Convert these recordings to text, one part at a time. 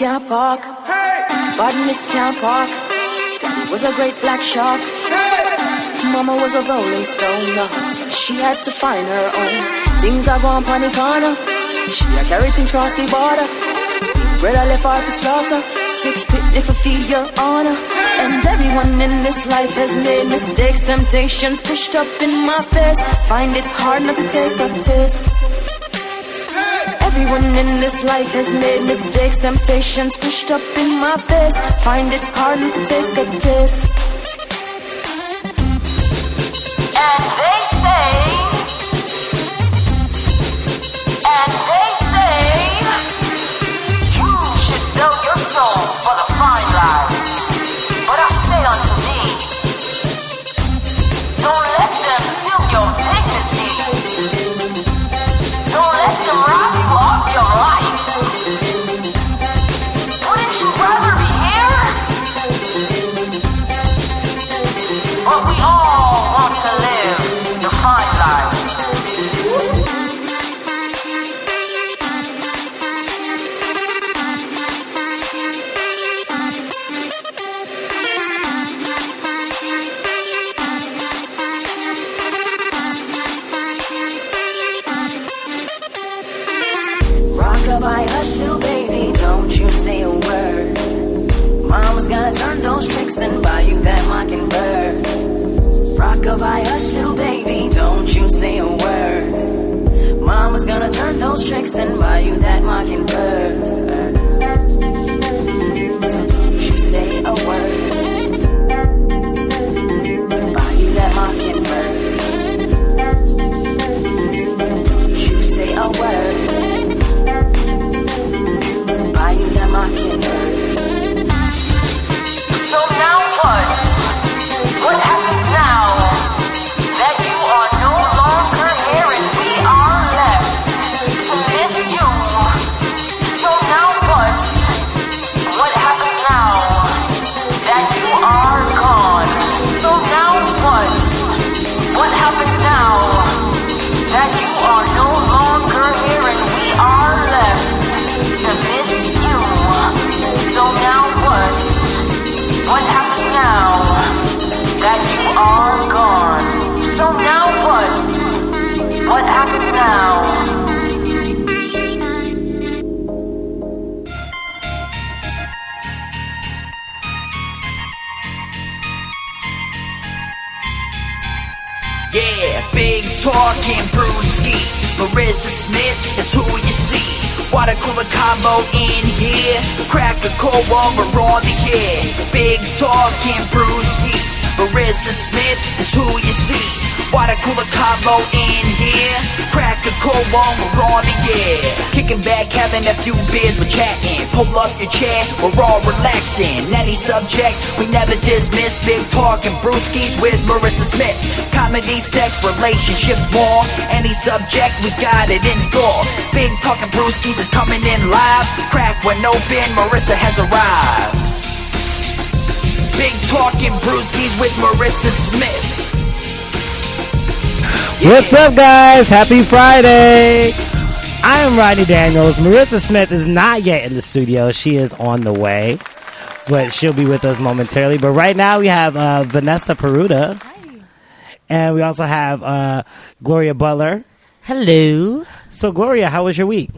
Can't park. Badness can't park. Daddy was a great black shark. Mama was a rolling stone. She had to find her own. Things are going on the corner. She a carry things across the border. Bread I left her for slaughter. Six pitney for feed your honor. And everyone in this life has made mistakes. Temptations pushed up in my face. Find it hard not to take a taste. Everyone in this life has made mistakes, temptations pushed up in my face. Find it hard to take a taste. That you are no longer here and we are left to miss you? So now what? What happens now that you are gone? So now what? What happens now? Yeah, big talking. Marissa Smith is who you see. Water cooler combo in here. Crack a cold while we're on the air. Big talking brewskis. Marissa Smith is who you see. Water cooler combo in here. Crack a cold while we're on the air. Kicking back, having a few beers, we're chatting. Pull up your chair, we're all relaxing. Any subject, we never dismiss. Big talking brewskis with Marissa Smith. Comedy, sex, relationships, more. Any subject, we got it in store. Big talking brewskis is coming in live. Crack when open, Marissa has arrived. Big talking brewskis with Marissa Smith. What's up, guys? Happy Friday. I am Rodney Daniels. Marissa Smith is not yet in the studio. She is on the way, but she'll be with us momentarily. But right now, we have uh, Vanessa Peruta. And we also have uh, Gloria Butler. Hello. So, Gloria, how was your week?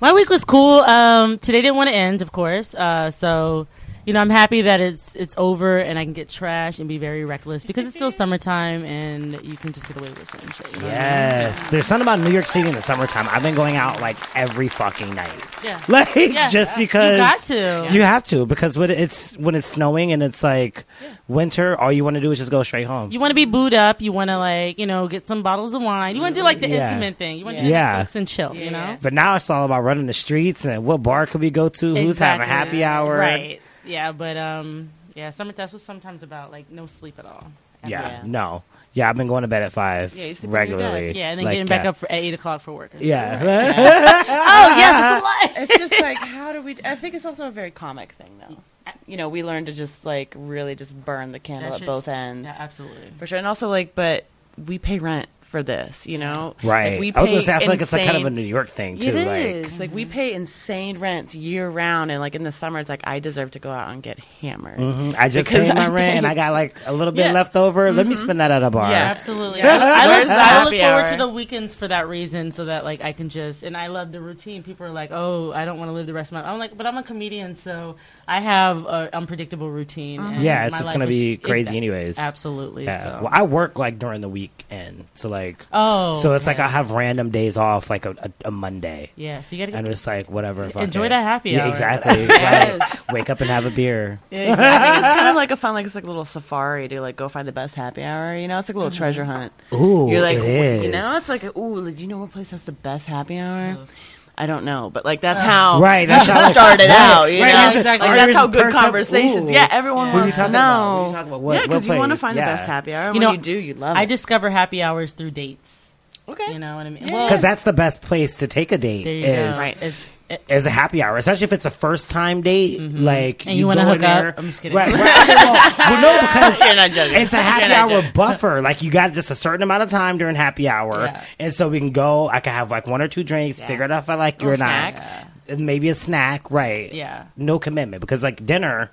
My week was cool. Um, today didn't want to end, of course. Uh, so, you know, I'm happy that it's it's over and I can get trash and be very reckless because it's still summertime and you can just get away with certain shit. you know what I mean? Yes. There's something about New York City in the summertime. I've been going out like every fucking night. Yeah. Like Yeah. just because You got to. You have to because when it's when it's snowing and it's like winter, all you want to do is just go straight home. You want to be booed up. You want to like, you know, get some bottles of wine. You want to do like the Yeah. intimate thing. You want to Yeah. And chill. You know, But now it's all about running the streets and what bar could we go to? Who's having Exactly. happy hour? Right. Yeah, but um, yeah, summer. That's was sometimes about like no sleep at all. Yeah, no. Yeah, I've been going to bed at five Yeah, you sleep when you're done. regularly. Yeah, and then like getting back cat. up for, at eight o'clock for work. Yeah. oh yes, it's a lie. it's just like how do we? I think it's also a very comic thing, though. You know, we learn to just like really just burn the candle That at shit's- both ends. yeah, absolutely. for sure. And also like, but we pay rent for this, you know? Right. Like, we I was gonna pay say I feel like it's like kind of a New York thing too. It like is. Like, we pay insane rents year round, and like in the summer, it's like I deserve to go out and get hammered. mhm, I just Because paid my I rent and I got like a little bit Yeah. left over. Let me spend that at a bar. Yeah. Absolutely. Yeah. I, I look, I look forward hour? to the weekends for that reason, so that like I can just and I love the routine. People are like, "Oh, I don't want to live the rest of my." I'm like, but I'm a comedian, so I have an unpredictable routine. Uh-huh. and Yeah, it's my just gonna be crazy Exact- anyways. Absolutely. Yeah. So. Well, I work like during the weekend, so like, oh, so it's like. I have random days off, like a, a, a Monday, yeah. So you gotta and it's like whatever. fuck Enjoy it. that happy Yeah, hour. exactly. Yes. Wake up and have a beer. Yeah, exactly. I think it's kind of like a fun, like it's like a little safari to like go find the best happy hour. You know, it's like a little mm-hmm. treasure hunt. Ooh, You're like, it "Ooh," you know, it's like, ooh, do you know what place has the best happy hour? I don't know, but like that's oh. how Right, that's how- started right, out. You right, know, here's the- exactly. like that's how good conversations. ooh. Yeah, everyone Yeah. What are you wants to talking about? What are you know. about? What- yeah, because you want to find Yeah. the best happy hour. You when know, you do, you love I it. discover happy hours through dates. okay. You know what I mean? Yeah. Well, Because that's the best place to take a date. there you is, go. Right. Is- Is a happy hour, especially if it's a first time date. Mm-hmm. Like, And you wanna hook there- up? I'm just kidding. Right, right. well, well, no, because You're not joking. it's a happy hour buffer. Like you got just a certain amount of time during happy hour, Yeah. and so we can go. I can have like one or two drinks, figure it out if I like you or Little not, snack. maybe a snack. Right? Yeah. No commitment because like dinner.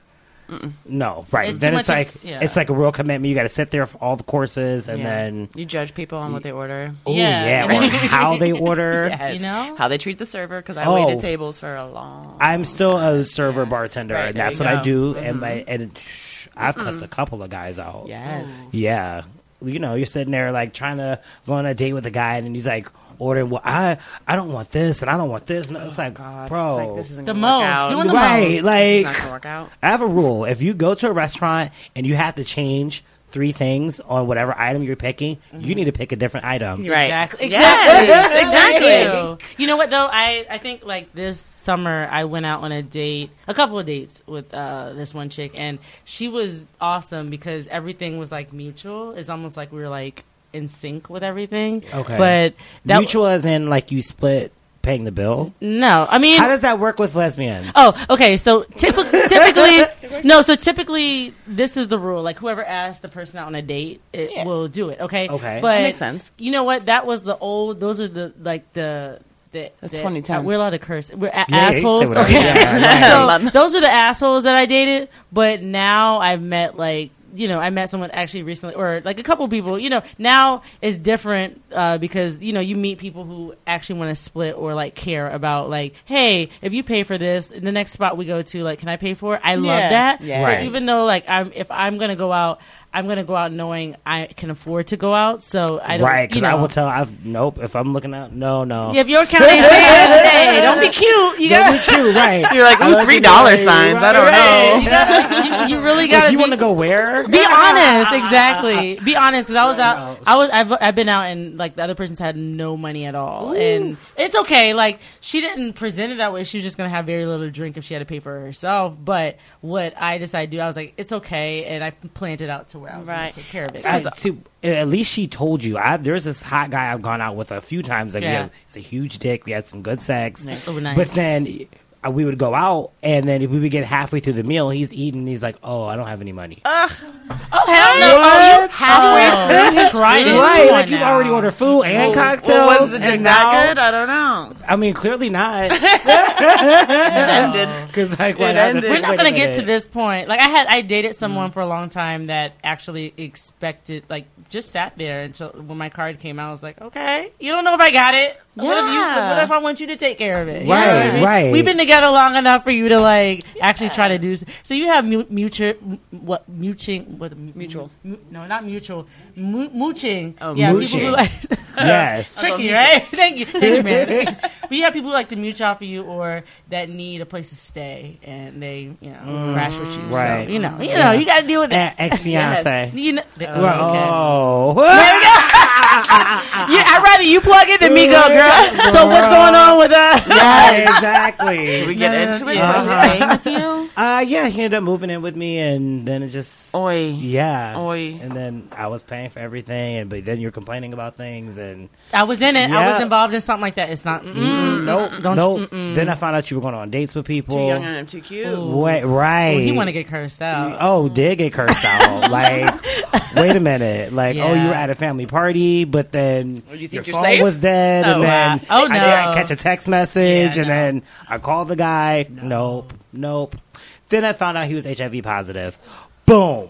No, right. It's too then it's much like of- yeah. it's like a real commitment. You got to sit there for all the courses, and Yeah. then you judge people on what they order. oh Yeah. yeah, or how they order. Yes. You know? how they treat the server because I Oh. waited tables for a long. I'm still a server bartender, Right, and there that's you what I go. do. Mm-hmm. And my and shh, I've mm-hmm. cussed a couple of guys out. yes. Yeah. You know, you're sitting there like trying to go on a date with a guy, and he's like ordering. Well, I I don't want this, and I don't want this, and it's like, God, bro. it's like, this isn't The gonna work most. out. Doing the right, most. like not gonna work out. I have a rule: if you go to a restaurant and you have to change three things on whatever item you're picking, you need to pick a different item. Right. Exactly. Yes, Exactly. exactly. You know what though? I, I think like this summer I went out on a date, a couple of dates with uh, this one chick, and she was awesome because everything was like mutual. It's almost like we were like in sync with everything. Okay. but that, Mutual, as in like you split paying the bill. No, I mean How does that work with lesbians? Oh, okay. So typ- typically, no. So typically, this is the rule. Like whoever asks the person out on a date, it Yeah. will do it. Okay. Okay. But That makes sense. You know what? That was the old. Those are the like the. The, That's the- 2010. uh, we're allowed to curse. We're a- Yeah, yeah, you can say assholes. Okay. Yeah, so those are the assholes that I dated. But now I've met like you know I met someone actually recently, or like a couple people. You know now it's different uh, because you know you meet people who actually want to split or like care about like hey if you pay for this the next spot we go to like can I pay for it? I love that. Yeah. But Right. even though like I'm if I'm gonna go out. I'm gonna go out knowing I can afford to go out, so I don't. right, you know. I will tell. I've nope. If I'm looking out, no, no. If your account ain't saying, hey, don't be cute. You Don't got be cute, right? You're like, ooh, three dollar be dollar like, signs. I don't right. know. you, gotta, you, you really got If to you want to go where? be honest. Exactly. Be honest because I was out. out. I was. I've, I've been out and like the other person's had no money at all, and it's okay. Like she didn't present it that way. She was just gonna have very little to drink if she had to pay for herself. But what I decided to do, I was like, it's okay, and I planned it out to where I was Right. gonna take care of it. I, see, at least she told you. I, there's this hot guy I've gone out with a few times. Like, Yeah. yeah. he's a huge dick. We had some good sex. Oh, nice. But then Uh, we would go out, and then if we would get halfway through the meal, he's eating. He's like, "Oh, I don't have any money." oh hell no! Oh, you oh. halfway through, you tried it. right? Like on you now. already ordered food and cocktails. Well, was the and drink now- that good? I don't know. I mean, clearly not. Ended. Because like, what It ended. We're not gonna get to this point. Like I had, I dated someone mm. for a long time that actually expected, like, just sat there until when my card came out. I was like, okay, you don't know if I got it. What if you? Yeah. What if I want you to take care of it? You Right, know I mean? right. We've been together long enough for you to like actually try to do. So you have mu- mutual, what mutual, what Mutual. mu- no, not mutual, mu- mooching. Oh, yeah, people mooching. who like. Yes. tricky, right? Thank you, thank you, man. but you have people who like to mooch off of you, or that need a place to stay, and they, you know, crash with you. right. So, you know, you know, you got to deal with that. Ex fiance. You know, Oh. oh, yeah, I'd rather you plug it than me go, girl. So what's going on with us? yeah, exactly. we get No, no, into no, it? yeah. So he's staying with you? Uh, yeah, he ended up moving in with me, and then it just. Oi. Yeah. Oi. And then I was paying for everything, and but then you're complaining about things, and I was in it. I was involved in something like that. It's not. Mm-mm. nope, Don't- nope. mm-mm. Then I found out you were going on dates with people. Too young and I'm too cute. Wait, right? Well, he want to get cursed out. Mm-hmm. Oh, did get cursed out? like, wait a minute, like oh, you were at a family party, but then Oh, you think your you're phone safe? was dead, Oh, and then wow. Oh, I, did- I catch a text message, Yeah, and no. then I called the guy. Nope, nope. Then I found out he was HIV positive. Boom.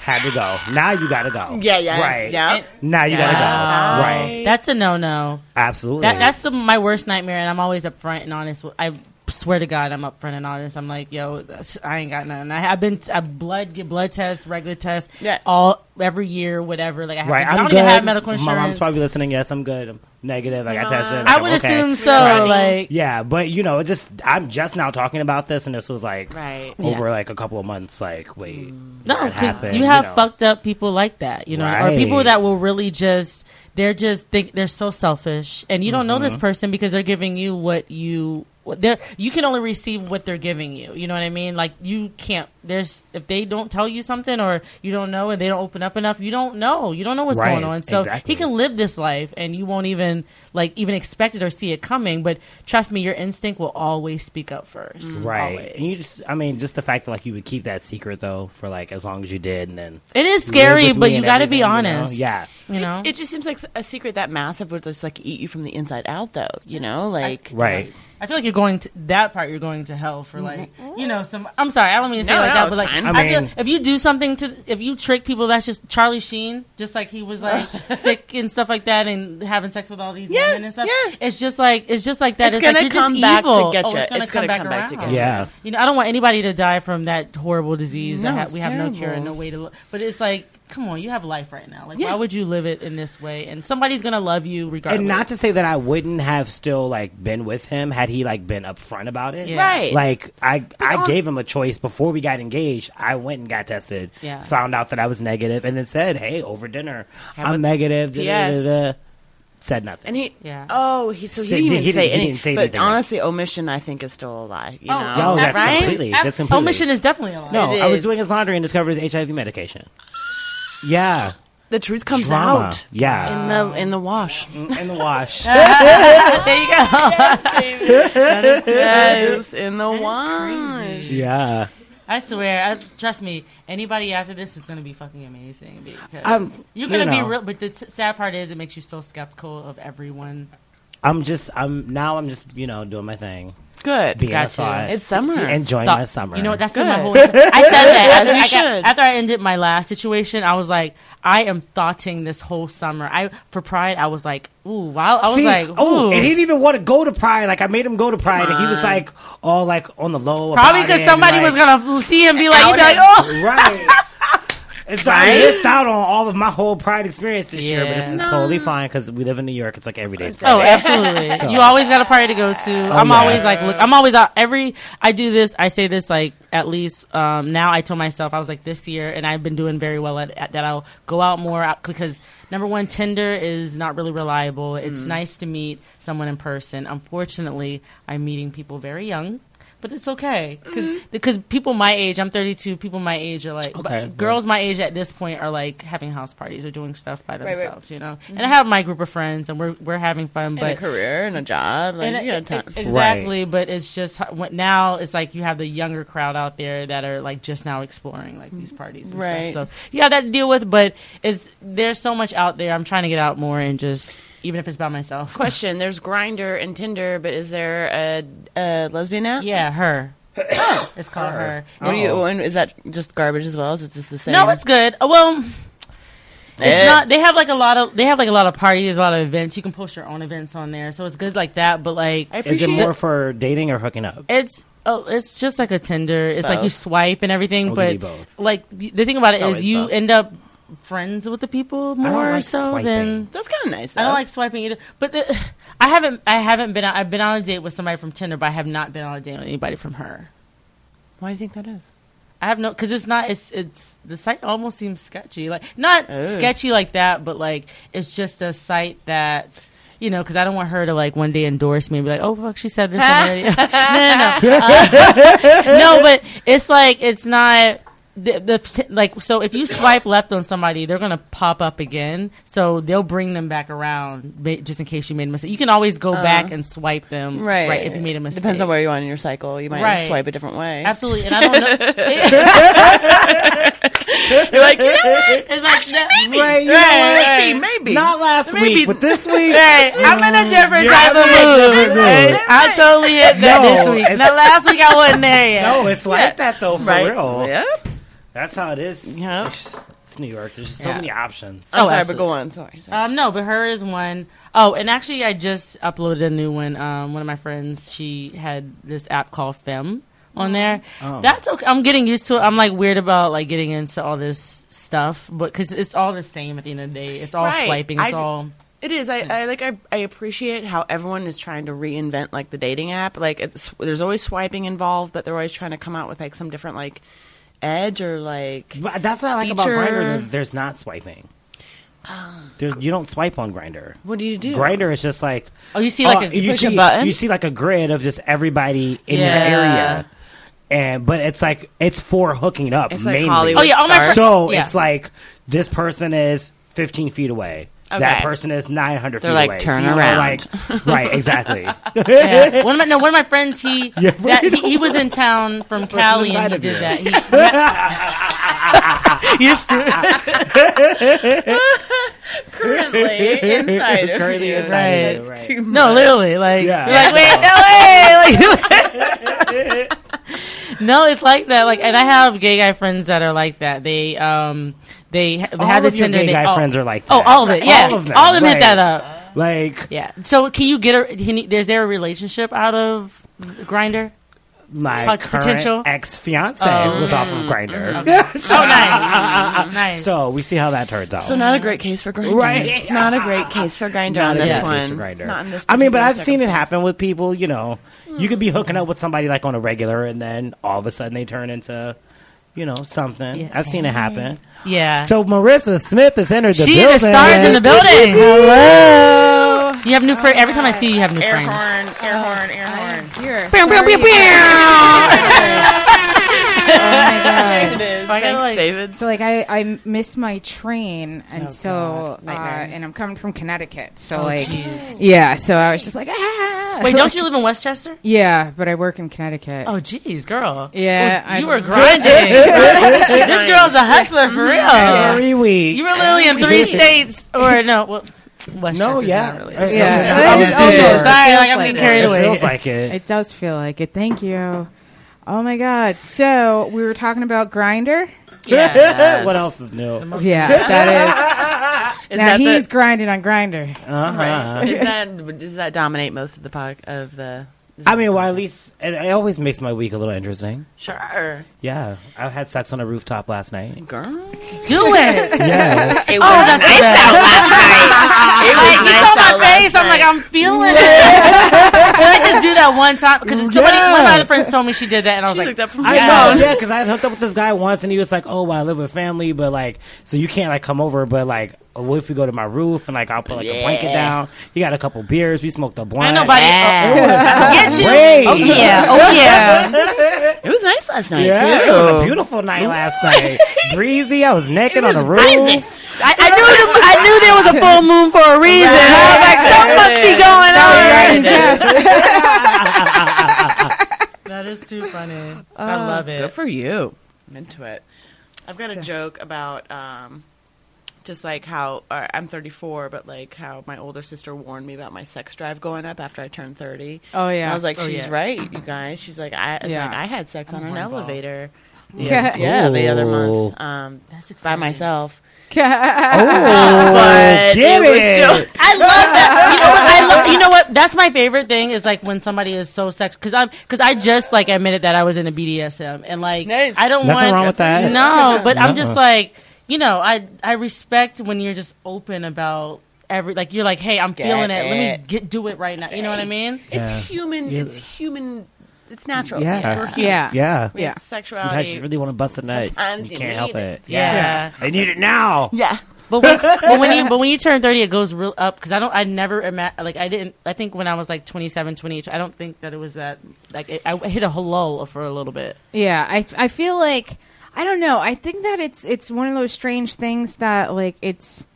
Had to go. Now you gotta go. Yeah, yeah, Right. yeah. Now you gotta Yeah. go. Right. That's a no no. Absolutely. That, that's the, my worst nightmare, and I'm always upfront and honest. with- I swear to God, I'm upfront and honest. I'm like, yo, I ain't got nothing. I have been I blood get blood tests, regular tests, Yeah. all every year, whatever. Like I have, right. I I'm don't good. even have medical My mom's probably listening. Yes, I'm good. I'm negative. I got Mom. tested. I I'm would okay. assume so. Right. Like, Yeah, but you know, it just I'm just now talking about this, and this was like Right. over like a couple of months. Like, wait, No, because you have know. fucked up people like that, you know, or people that will really just they're just think they're so selfish, and you don't know Mm-hmm. this person because they're giving you what you what they're you can only receive what they're giving you. You know what I mean? Like you can't. There's if they don't tell you something or you don't know and they don't open up enough, you don't know. You don't know what's Right, going on. So exactly. he can live this life, and you won't even like even expect it or see it coming. But trust me, your instinct will always speak up first. Mm. Right. Always. And you just, I mean, just the fact that like you would keep that secret though for like as long as you did, and then it is scary, but you got to be everything, you know? honest. Yeah. You know, It just seems like a secret that massive would just like eat you from the inside out, though. You know, like Right. I feel like you're going to that part. You're going to hell for like mm-hmm. you know some. I'm sorry, I don't mean to say No, it like no, that, but it's like fine. I, I feel if you do something to if you trick people, that's just Charlie Sheen, just like he was like sick and stuff like that, and having sex with all these Yeah, women and stuff. yeah. It's just like it's just like that. It's like gonna you're just come back to evil. get Oh, you. It's gonna It's come gonna back come back to around. get you. Yeah. You know, I don't want anybody to die from that horrible disease No, that ha- it's we have no cure and terrible. no way to. Lo- but it's like, come on, you have life right now. Like, Yeah. why would you live it in this way? And somebody's gonna love you regardless. And not to say that I wouldn't have still like been with him had he like been upfront about it. Yeah. Right. Like I, I on- gave him a choice before we got engaged. I went and got tested. Yeah. Found out that I was negative, and then said, "Hey, over dinner, Have I'm a negative." da, da, da, da. Said nothing. And he, Yeah. oh, he so he Say- didn't even he didn't- say he any. didn't say but anything. honestly, omission I think is still a lie. You oh, know, Oh, that's right? completely- Abs- that's completely- Omission is definitely a lie. no, It I was doing his laundry and discovered his HIV medication. Yeah, the truth comes Drama. out. Yeah. in the in the wash. in the wash. there you go. yes, in the wash. yeah. I swear, I, trust me. Anybody after this is going to be fucking amazing because Um, you're going to know. be real. But the s- sad part is, it makes you so skeptical of everyone. I'm just. I'm now. I'm just. You know, doing my thing. Good. Being Got a thought. It's summer. Enjoying Thought- my summer. You know what? That's been my Good. whole. I said that As after, you I got- should. after I ended my last situation. I was like, I am thoughting this whole summer. I for Pride, I was like, ooh, wow. I was See, like, oh, ooh. and he didn't even want to go to Pride. Like I made him go to Pride, and he was like all like on the low. Probably because somebody like- was gonna see him, be like, he'd be like, oh. right. And so I missed out on all of my whole Pride experience this year, but it's Yeah. totally fine because we live in New York. It's like every day's Oh, absolutely. So- You always got a party to go to. I'm yeah. always like, look, I'm always out. Every I do this, I say this like at least um, now. I told myself I was like this year, and I've been doing very well at, at that. I'll go out more out because number one, Tinder is not really reliable. It's nice to meet someone in person. Unfortunately, I'm meeting people very young. But it's okay because because people my age, I'm 32. People my age are like, Okay. but girls my age at this point are like having house parties or doing stuff by right. Mm-hmm. themselves, you know. And I have my group of friends, and we're we're having fun. and but a career and a job. Like, and you it- got time. it- exactly, but it's just what- now it's like you have the younger crowd out there that are like just now exploring like these parties and Right. stuff. So you have that to deal with, but it's there's so much out there. I'm trying to get out more and just even if it's by myself. Question: There's Grindr and Tinder, but is there a, a lesbian app? Yeah, her. it's called her. What do you, and is that just garbage as well? Is it just the same? No, it's good. Uh, Well, it's Eh. not. They have like a lot of. They have like a lot of parties, a lot of events. You can post your own events on there, so it's good like that. But like, I Is it appreciate more for dating or hooking up? It's oh, it's just like a Tinder. It's like you Both. swipe and everything, I'll but give you both. like the thing about it It's is always you both. end up friends with the people more like so swiping. than. That's kind of nice. I don't like swiping either, but the, I haven't. I haven't been. I've been on a date with somebody from Tinder, but I have not been on a date with anybody from her. Why do you think that is? I have no because it's not. It's it's the site almost seems sketchy. Like not Ugh. sketchy like that, but like it's just a site that. You know, because I don't want her to like one day endorse me and be like, "Oh fuck, she said this." on the radio." no, no, no. Uh, no, but it's like it's not the, the like. So if you swipe left on somebody, they're gonna pop up again. So they'll bring them back around just in case you made a mistake. You can always go uh-huh. back and swipe them Right. right if you made a mistake. Depends on where you are in your cycle. You might Right. swipe a different way. Absolutely, and I don't know. You're like, you know Actually, maybe. Right, you Right, know what? right. Maybe. Not last Maybe. week, but this week. Hey, I'm in a different You're type of mood. different mood. Hey, I totally hit that No, this week. Now, last week I wasn't there yet. No, it's like that though, for Right. real. Yep. That's how it is. Yep. It's, it's New York. There's just so Yeah. many options. I'm Oh, sorry, absolutely. but go on. Sorry. sorry. Um, no, but her is one oh and actually, I just uploaded a new one. Um, one of my friends, she had this app called Fem on there. Oh. That's okay. I'm getting used to it. I'm like weird about like getting into all this stuff, but because it's all the same at the end of the day. It's all Right. swiping. I It's d- all. It is. I, I like. I, I appreciate how everyone is trying to reinvent like the dating app. Like, it's, there's always swiping involved, but they're always trying to come out with like some different like edge or like. But that's what I like Feature- about Grindr. There's not swiping. There's, you don't swipe on Grindr. What do you do? Grindr is just like Oh, you see like oh, a you push a see button? you see like a grid of just everybody in Yeah. your area, and but it's like it's for hooking up. It's like mainly. Hollywood Oh, yeah, all my stars. friends- So Yeah. it's like this person is 15 feet away. That person is 900 They're feet like, away. "Turn you know, around." like- right, exactly. Yeah. One of my no, one of my friends, he Yeah, that, he, he was in town from Cali and he inside did you. that. He, You're stupid. currently inside of Currently you. inside of you, That's right. too No, much. literally, like, Yeah. you're like wait, no way. Like, no, it's like that. Like, and I have gay guy friends that are like that. They, um, they ha- All have the of your Tinder. gay they, guy oh, friends are like oh, that. Oh, all of it. Yeah, All of them. All of them hit that up. Like Yeah. So, can you get a? Can you, is there a relationship out of Grindr? my Pot- current potential? ex fiance Oh. was off of Grindr. Mm-hmm. Oh, nice, nice. So we see how that turns out. So not a great case for Grindr. Right. Not a great case for Grindr Not on this good one. Grindr. Not in this. I mean, but particular I've seen it circumstance. happen with people. You know, you could be hooking up with somebody like on a regular, and then all of a sudden they turn into, you know, something. Yeah. I've seen it happen. yeah. So Marissa Smith has entered the she building. the stars in the building. Hello. You have new friends every time I see you. You have new Air friends. horn, air uh, horn, air horn. Oh my god. It is. I gotta, Thanks, like- David. So like I I missed my train and Oh, so God. uh, Nightmare. and I'm coming from Connecticut. So Oh, like jeez. yeah, so I was just like ah. Wait, don't you live in Westchester? Yeah, but I work in Connecticut. Oh, jeez, girl. Yeah, Oh, you I- were grinding. this girl's a hustler for real. Every week. You were literally in three states, or no? Well, Westchester's no, yeah. not really. Yeah. I'm It just- feels- I'm it Sorry, like I'm like getting it. carried It away. feels like it. It does feel like it. Thank you. Oh my god. So we were talking about Grindr. Yeah. what else is new? Yeah, that is. Is now that the- he's grinding on Grindr. Uh-huh. Is that does that dominate most of the pod, of the? I mean, well, at least it, it always makes my week a little interesting. Sure, Yeah, I had sex on a rooftop last night. girl. Do it. Yes. It Oh, that's the best. It Like, you nice saw out my last face. I'm like. I'm feeling it. and I just do that one time because somebody, one of my other friends told me she did that, and I was She like, up from I her know, yeah, because I had hooked up with this guy once, and he was like, "Oh, well, I live with family, but like, so you can't like come over, but like, what if we go to my roof and like I'll put like a blanket down? You got a couple beers, we smoked a blunt. ain't nobody. Yeah. Oh, get you. Great. Oh yeah. Oh yeah. It was nice last night Yeah, too. it was a beautiful night last night. Breezy, I was naked on the roof. breezy. I, I knew the, I knew there was a full moon for a reason. I was like, something must be going on. That is too funny. I love it. Good for you. I'm into it. I've got a joke about um, just like how uh, I'm 34, but like how my older sister warned me about my sex drive going up after I turned 30. Oh And yeah. I was like, Oh, she's yeah. right, you guys. She's like, I, it's Yeah. like I had sex on an hornball. elevator. Yeah. Yeah, the other month um, That's by myself. Oh, But get it still- I love that. You know what? I love. You know what? That's my favorite thing is like when somebody is so sex because I'm because I just like admitted that I was in a BDSM and like Nice. I don't Nothing want wrong with that. No, but I'm just like you know I I respect when you're just open about every like you're like hey I'm Get feeling it. Let me get do it right now. You know what I mean? It's human. Yeah. It's human. It's natural. Yeah. Yeah. Yeah. Yeah. sexuality. Sometimes you really want to bust a nut. Sometimes you you can't need help it. it. Yeah. I need it now. yeah. But when, but when you but when you turn 30 it goes real up because I don't I never ima- like I didn't I think when I was like 27 28 I don't think that it was that like it, I hit a lull for a little bit. Yeah, I I feel like I don't know. I think that it's it's one of those strange things that like it's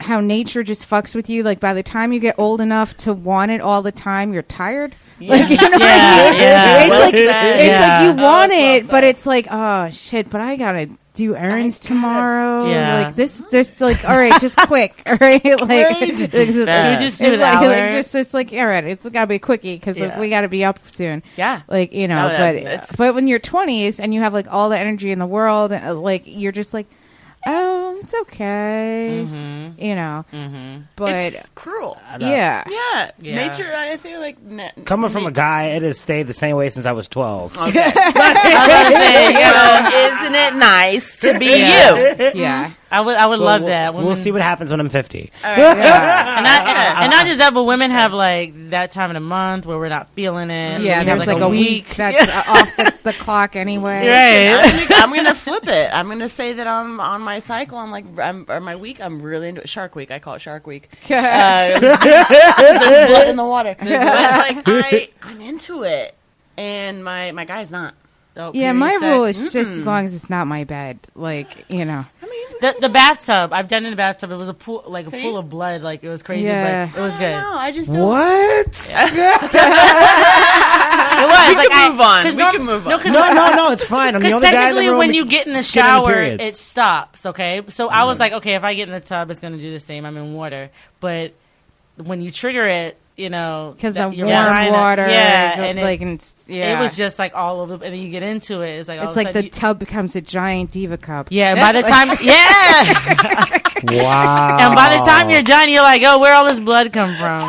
how nature just fucks with you. Like by the time you get old enough to want it all the time, you're tired. Like you know what Yeah, I mean? yeah. It's Well like it's Yeah. like you Oh, want that's well it, but it's like oh shit, but I gotta do errands tomorrow. Yeah. Like this, just like all right, just quick, all right. Like, it's, it's that. You just do that. like, like, just it's like all right, it's gotta be quickie because Yeah. we gotta be up soon. Yeah. Like you know, Oh, but it's- but when you're 20s and you have like all the energy in the world, uh, like you're just like, oh, it's okay, Mm-hmm. you know. Mm-hmm. But it's cruel. yeah, Yeah. Yeah. Nature, I feel like. Na- Coming from a guy, it has stayed the same way since I was 12. Okay. I was gonna say, you know, isn't it nice to be you? yeah, I would I would Well, love we'll, that. We'll see what happens when I'm 50. yeah. and not, and not just that, but women have like that time of the month where we're not feeling it. so yeah. we There's have like, a week, that's uh, off the, the clock anyway. right. I'm gonna, I'm gonna flip it. I'm gonna say that I'm on my cycle, I'm like, I'm, or my week, I'm really into it. Shark Week. I call it Shark Week. Uh, there's blood in the water. But like, I, I'm into it, and my my guy's not. Oh, Yeah, my sex. rule is just as long as it's not my bed. Like you know, the the bathtub. I've done it in the bathtub. It was a pool, like a See? pool of blood. Like it was crazy, Yeah. but it was I good. don't know. I just don't. What? It was. We like, can I- move on. 'cause We norm- can move No, on. because No, no, no, it's fine. I'm the Because only guy in the technically, room when you get in the shower, it stops. Okay, so I was like, okay, if I get in the tub, it's going to do the same. I'm in water, but when you trigger it, you know, because that of warm vagina- water, yeah, like, and it, like and it's- yeah, it was just like all over, and then you get into it. It's like all it's of like the you- tub becomes a giant diva cup. yeah. By the time, yeah, Wow. and by the time you're done, you're like, oh, where all this blood come from?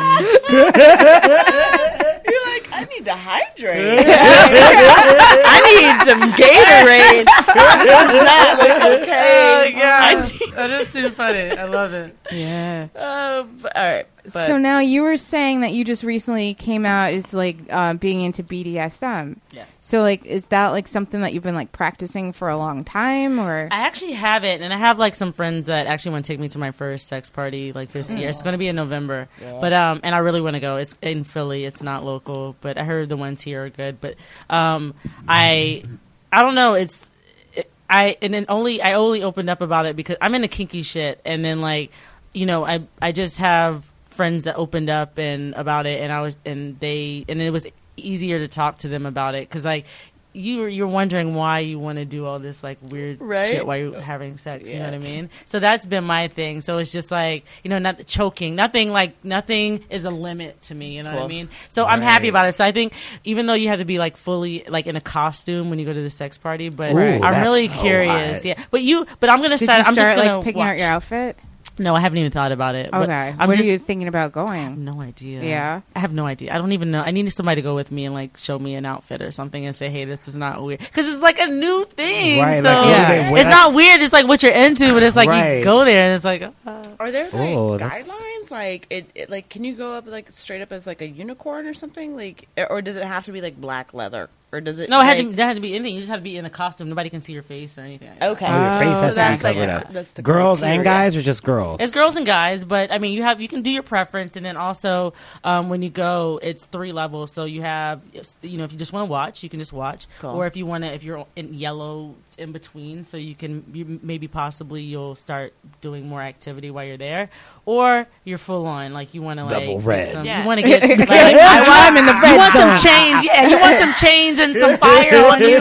You're like, I need to hydrate. I need some Gatorade. this does not look okay. I that is too funny. I love it. yeah. Uh, but- all right, but so now you were saying that you just recently came out as like uh, being into BDSM. Yeah. So like, is that like something that you've been like practicing for a long time, or I actually have it, and I have like some friends that actually want to take me to my first sex party like this year. It's going to be in November, but um, and I really want to go. It's in Philly. It's not local, but I heard the ones here are good. But um, I, I don't know. It's it, I and then only I only opened up about it because I'm into kinky shit, and then like you know I I just have friends that opened up and about it, and I was and they and it was easier to talk to them about it because like you you're wondering why you want to do all this like weird Right. shit while you're having sex. You know what I mean? So that's been my thing. So it's just like you know, not choking. Nothing like nothing is a limit to me. You know what I mean? So I'm happy about it. So I think even though you have to be like fully like in a costume when you go to the sex party, but Ooh, I'm really so curious. hot. Yeah, but you, but I'm gonna did start. I'm just gonna like picking watch. out your outfit? No, I haven't even thought about it. Okay, I'm where just, are you thinking about going? no idea. Yeah. I have no idea. I don't even know. I need somebody to go with me and like show me an outfit or something and say, "Hey, this is not weird," because it's like a new thing. Right, so like, what do they it's wear? not weird. It's like what you're into, but it's like Right. you go there and it's like, uh, are there like Oh, guidelines? Like it, it, like can you go up like straight up as like a unicorn or something? Like, or does it have to be like black leather, or does it? no, it has like, to, that has to be anything. You just have to be in a costume. Nobody can see your face or anything. like. Okay, Oh, your face Oh, has so to that's be covered a- up. that's the Girls and guys, or just girls? It's girls and guys, but I mean, you have you can do your preference, and then also um, when you go, it's three levels. So you have, you know, if you just want to watch, you can just watch, Cool. or if you want to, if you're in yellow in between, so you can you, maybe possibly you'll start doing more activity while you're there, or you're full on, like you want to like Double get red. some- Yeah. you want to get like, I want I'm in the you want zone. some chains, yeah, you want some chains and some fire on you.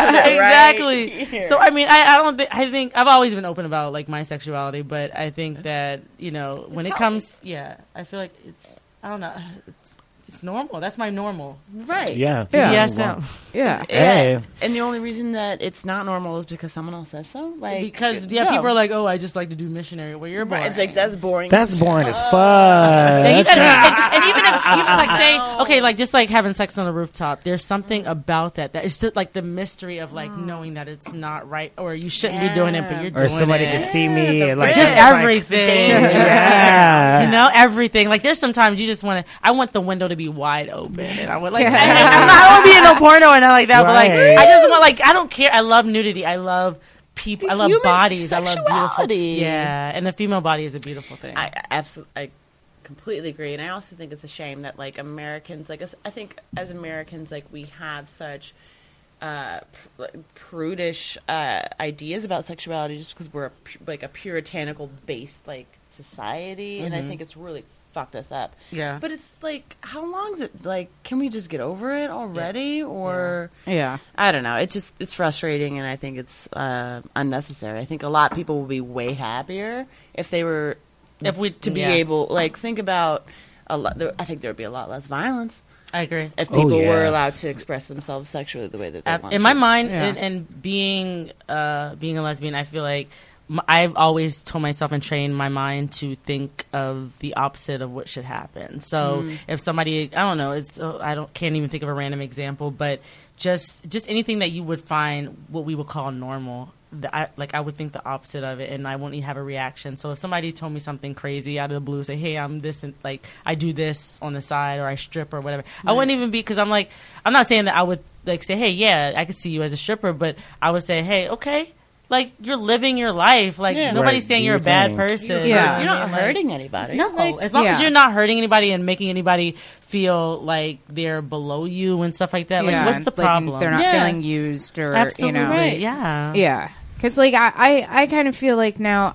exactly. here. So I mean, I, I don't think I think I've always been open about like my sexuality, but I think that you know when it comes, yeah, I feel like it's I don't know, it's it's normal. That's my normal. right? yeah. Yeah. Yes, no. Yeah. Hey. And the only reason that it's not normal is because someone else says so. Like because yeah, no. people are like, oh, I just like to do missionary. Well, you're Right, boring. It's like that's boring. That's boring as fuck. And, you and- and even if even like saying okay, like just like having sex on the rooftop, there's something about that that is just like the mystery of like mm. knowing that it's not right or you shouldn't be doing it, but you're or doing it. Or somebody can see me. and, like, just it's like- everything. Yeah. You know, everything. Like, there's sometimes you just want to. I want the window to be wide open, and I would like. I, I'm not, I don't be in no porno and nothing like that, but like, I just want like, I don't care. I love nudity. I love people. The I love human bodies. I love beautiful. sexuality. Yeah, and the female body is a beautiful thing. I absolutely, I completely agree, and I also think it's a shame that like Americans, like us- I think as Americans, like we have such uh, pr- prudish uh, ideas about sexuality just because we're a, pu- like a puritanical based like society, and I think it's really fucked us up. Yeah. But it's like, how long is it? Like, can we just get over it already? Or Yeah. I don't know. It's just it's frustrating, and I think it's uh, unnecessary. I think a lot of people will be way happier if they were If we to be yeah. able like think about a lot. There, I think there would be a lot less violence I agree. if Oh, people were allowed to express themselves sexually the way that they Uh, want. in my mind Yeah. and, and being uh, being a lesbian i feel like m- i've always told myself and trained my mind to think of the opposite of what should happen so Mm. if somebody i don't know it's uh, i don't can't even think of a random example but just just anything that you would find what we would call normal the, I, like I would think the opposite of it, and I wouldn't even have a reaction. So if somebody told me something crazy out of the blue, say, "Hey, I'm this," and like I do this on the side, or I strip, or whatever, I wouldn't even be because I'm like, I'm not saying that I would like say, "Hey, yeah, I could see you as a stripper," but I would say, "Hey, okay." Like you're living your life. Like Yeah. nobody's Right, saying do you're a bad thing. person. Yeah. You're You know not I mean? Like- hurting anybody. no, Like, as long as you're not hurting anybody and making anybody feel like they're below you and stuff like that. Like, yeah. what's the like, problem? they're not Yeah. feeling used or Absolutely, you know. Right. yeah, Yeah, because like I, I, I kind of feel like now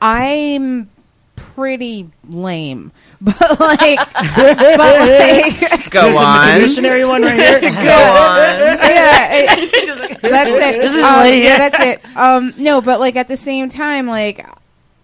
I'm pretty lame, but like, but like, go There's a on. missionary one right here. Go on. yeah, it- that's it. This is Um, late. yeah, that's it. Um, no, but like at the same time, like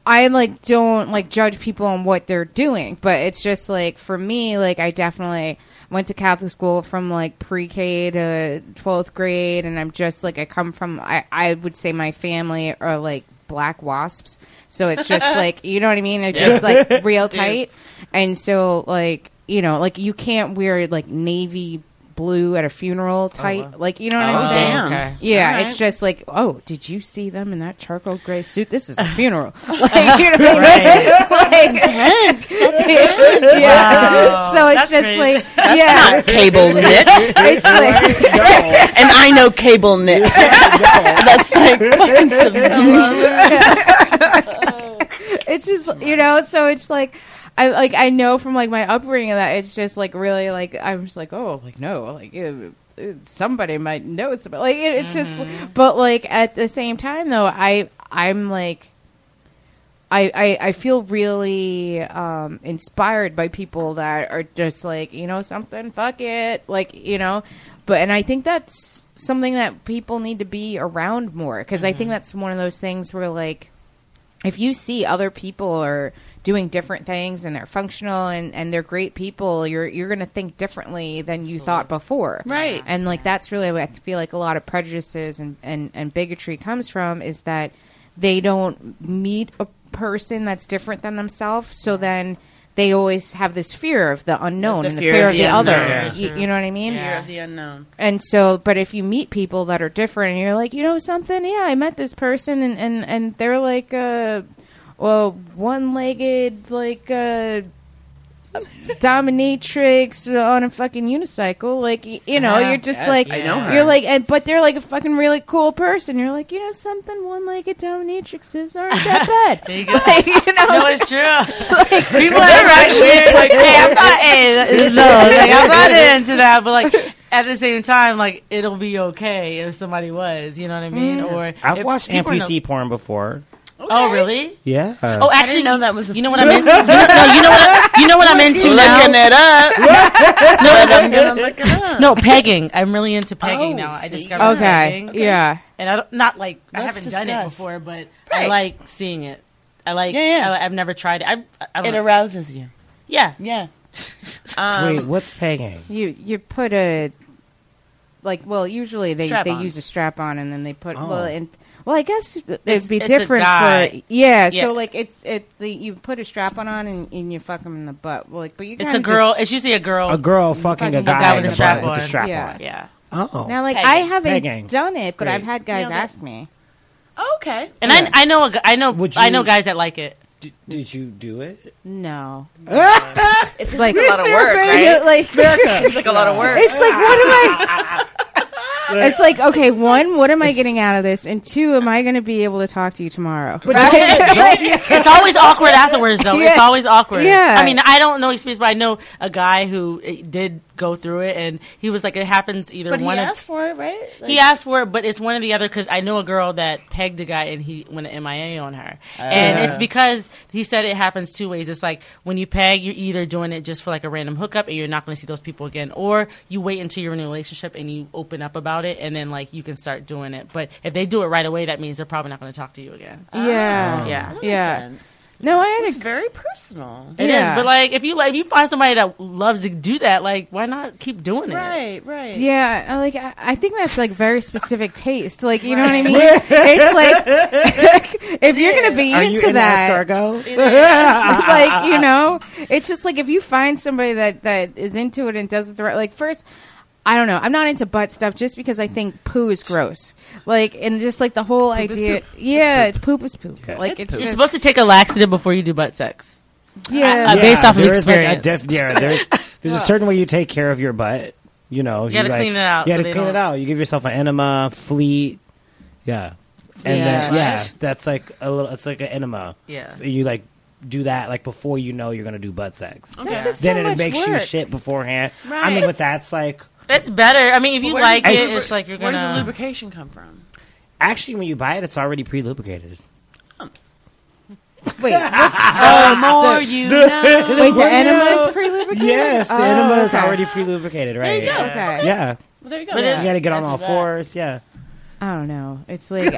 I like don't like judge people on what they're doing, but it's just like for me, like I definitely went to Catholic school from like pre-K to twelfth grade, and I'm just like I come from I I would say my family are like black wasps, so it's just like you know what I mean. They're just like real tight, and so like you know like you can't wear like navy blue at a funeral oh, tight like you know what Oh, I'm saying. Okay. Yeah, right. it's just like, oh, did you see them in that charcoal gray suit? This is a funeral. like, you know, Right. like, intense. yeah. Wow. So it's That's just crazy. like, That's yeah, not cable knit, it's like, and I know cable knit. That's like it's just you know. So it's like. I like I know from like my upbringing that it's just like really like I'm just like oh like no like it, it- somebody might know somebody like it, it's just but like at the same time though I I'm like I, I, I feel really um, inspired by people that are just like you know something? Fuck it like you know? But and I think that's something that people need to be around more because I think that's one of those things where like if you see other people are doing different things and they're functional and, and they're great people you're you're going to think differently than you thought before Right. and like that's really what I feel like a lot of prejudices and, and, and bigotry comes from is that they don't meet a person that's different than themselves. So then they always have this fear of the unknown The and the fear fear of of the the, other. unknown. You, you know what I mean? Fear of the unknown. And so, but if you meet people that are different, and you're like, you know something? Yeah, I met this person, and and and they're like, uh, well, one-legged, like, uh, dominatrix on a fucking unicycle. Like, y- you know, Yeah. you're just Yes, like, I know her. you're like, and but they're like a fucking really cool person. You're like, you know something? One-legged dominatrixes aren't that bad. There you go. like, you know, No, it's true. like, People are actually like, hey, I'm not, hey, no, like, I'm not into that, but like at the same time, like it'll be okay if somebody was, you know what I mean? Or I've if watched people are no- amputee porn before. Oh, really? Yeah. Oh, actually, know that was a You know what I'm into? You know, no, you know what? I, you know what I'm into now? Looking it up. but I'm gonna look it up. No, pegging. I'm really into pegging Oh, now. I see, discovered okay, pegging. yeah. and I don't, not like I Let's haven't done it discuss. before, but I Right. like seeing it. I like. Yeah, yeah. I, I've never tried it. I, I don't It know. arouses you. yeah. Yeah. Um, Wait, what's pegging? You you put a like well usually they they Strap-ons. use a strap on and then they put Oh. well and well I guess it'd It's- be it's a different guy. for yeah, Yeah. so like it's it's the you put a strap on on and, and you fuck them in the butt well, like but you It's a girl. just- it's usually a girl. A girl fucking a Fucking guy, guy in with the a strap butt with on. a strap Yeah. on. yeah. Oh. now like Pegging. I haven't Pegging. done it but Great. I've had guys Yeah, that- ask me oh, okay. And I, I know, a, I know, Would I know guys that like it. D- did you do it? no It's like a lot of work, right? like It's like a lot of work. It's like, what am I? it's like, okay, one, what am I getting out of this? And two, am I going to be able to talk to you tomorrow? It's always awkward afterwards, though. It's always awkward. Yeah. I mean, I don't know experience, but I know a guy who uh, did go through it. And he was like, it happens either But he one. of- asked for it, right? Like- he asked for it, but it's one or the other because I know a girl that pegged a guy and he went to MIA on her. and Uh. it's because he said it happens two ways. It's like when you peg, you're either doing it just for like a random hookup and you're not going to see those people again, or you wait until you're in a relationship and you open up about it and then like you can start doing it. But if they do it right away, that means they're probably not going to talk to you again. yeah, Yeah. Makes yeah. Sense. No, I had It's a very personal. It is, Yeah. but like if you like if you find somebody that loves to do that, like why not keep doing it? Right, right. Yeah, I like I, I think that's like very specific taste. Like you know what I mean? it's like if you're gonna be Are into you in that, escargot? like you know, it's just like if you find somebody that that is into it and does it the right. Like first, I don't know. I'm not into butt stuff just because I think poo is gross. Like and just like the whole is idea. poop. Yeah, poop is poop. Yeah. Like it's, You're just supposed to take a laxative before you do butt sex. yeah. Uh, based off of there is, like, a experience. diff- yeah, there's there's a certain way you take care of your butt. You know, You gotta like- clean it out You gotta they clean it don't- out. You give yourself an enema, fleet. Yeah, and Yeah. then yeah, that's like a little. It's like an enema. Yeah. you like do that like before you know you're gonna do butt sex. Okay. That's just Then so it much makes you shit beforehand. I Right. mean, but that's like That's better. I mean, if you Where like does it, it's like you're Where gonna. does the lubrication come from? actually when you buy it, it's already pre lubricated. Wait, what's, Oh, more you know. wait, the enema is pre-lubricated. Yes, the Oh, enema is okay. already pre lubricated, right? you go. Okay. Yeah, Well, there you go. But Yeah. it's- you gotta get on all Answers that. fours. Yeah. I don't know. It's like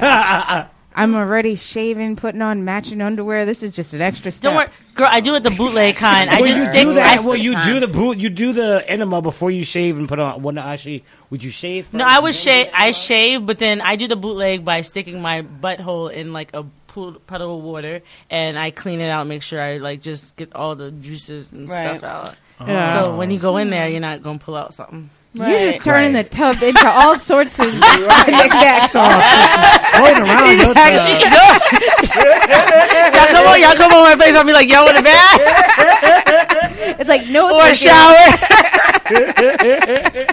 I, am already shaving, putting on matching underwear. This is just an extra step. Don't worry, girl. I do it the bootleg kind. I just stick. do that. Well, you do the boot. You do the enema before you shave and put on. Well, no, actually, would you shave? No, I would shave. I shave, but then I do the bootleg by sticking my butthole in like a pool puddle of water, and I clean it out. Make sure I like just get all the juices and Right. stuff out. Yeah. So when you go in there, you're not gonna pull out something. You're just turning Right. the tub into all sorts of knickknacks. Floating around. your tub. y'all come on, y'all come on my face. I'll be like, y'all want a bath It's like no or a shower?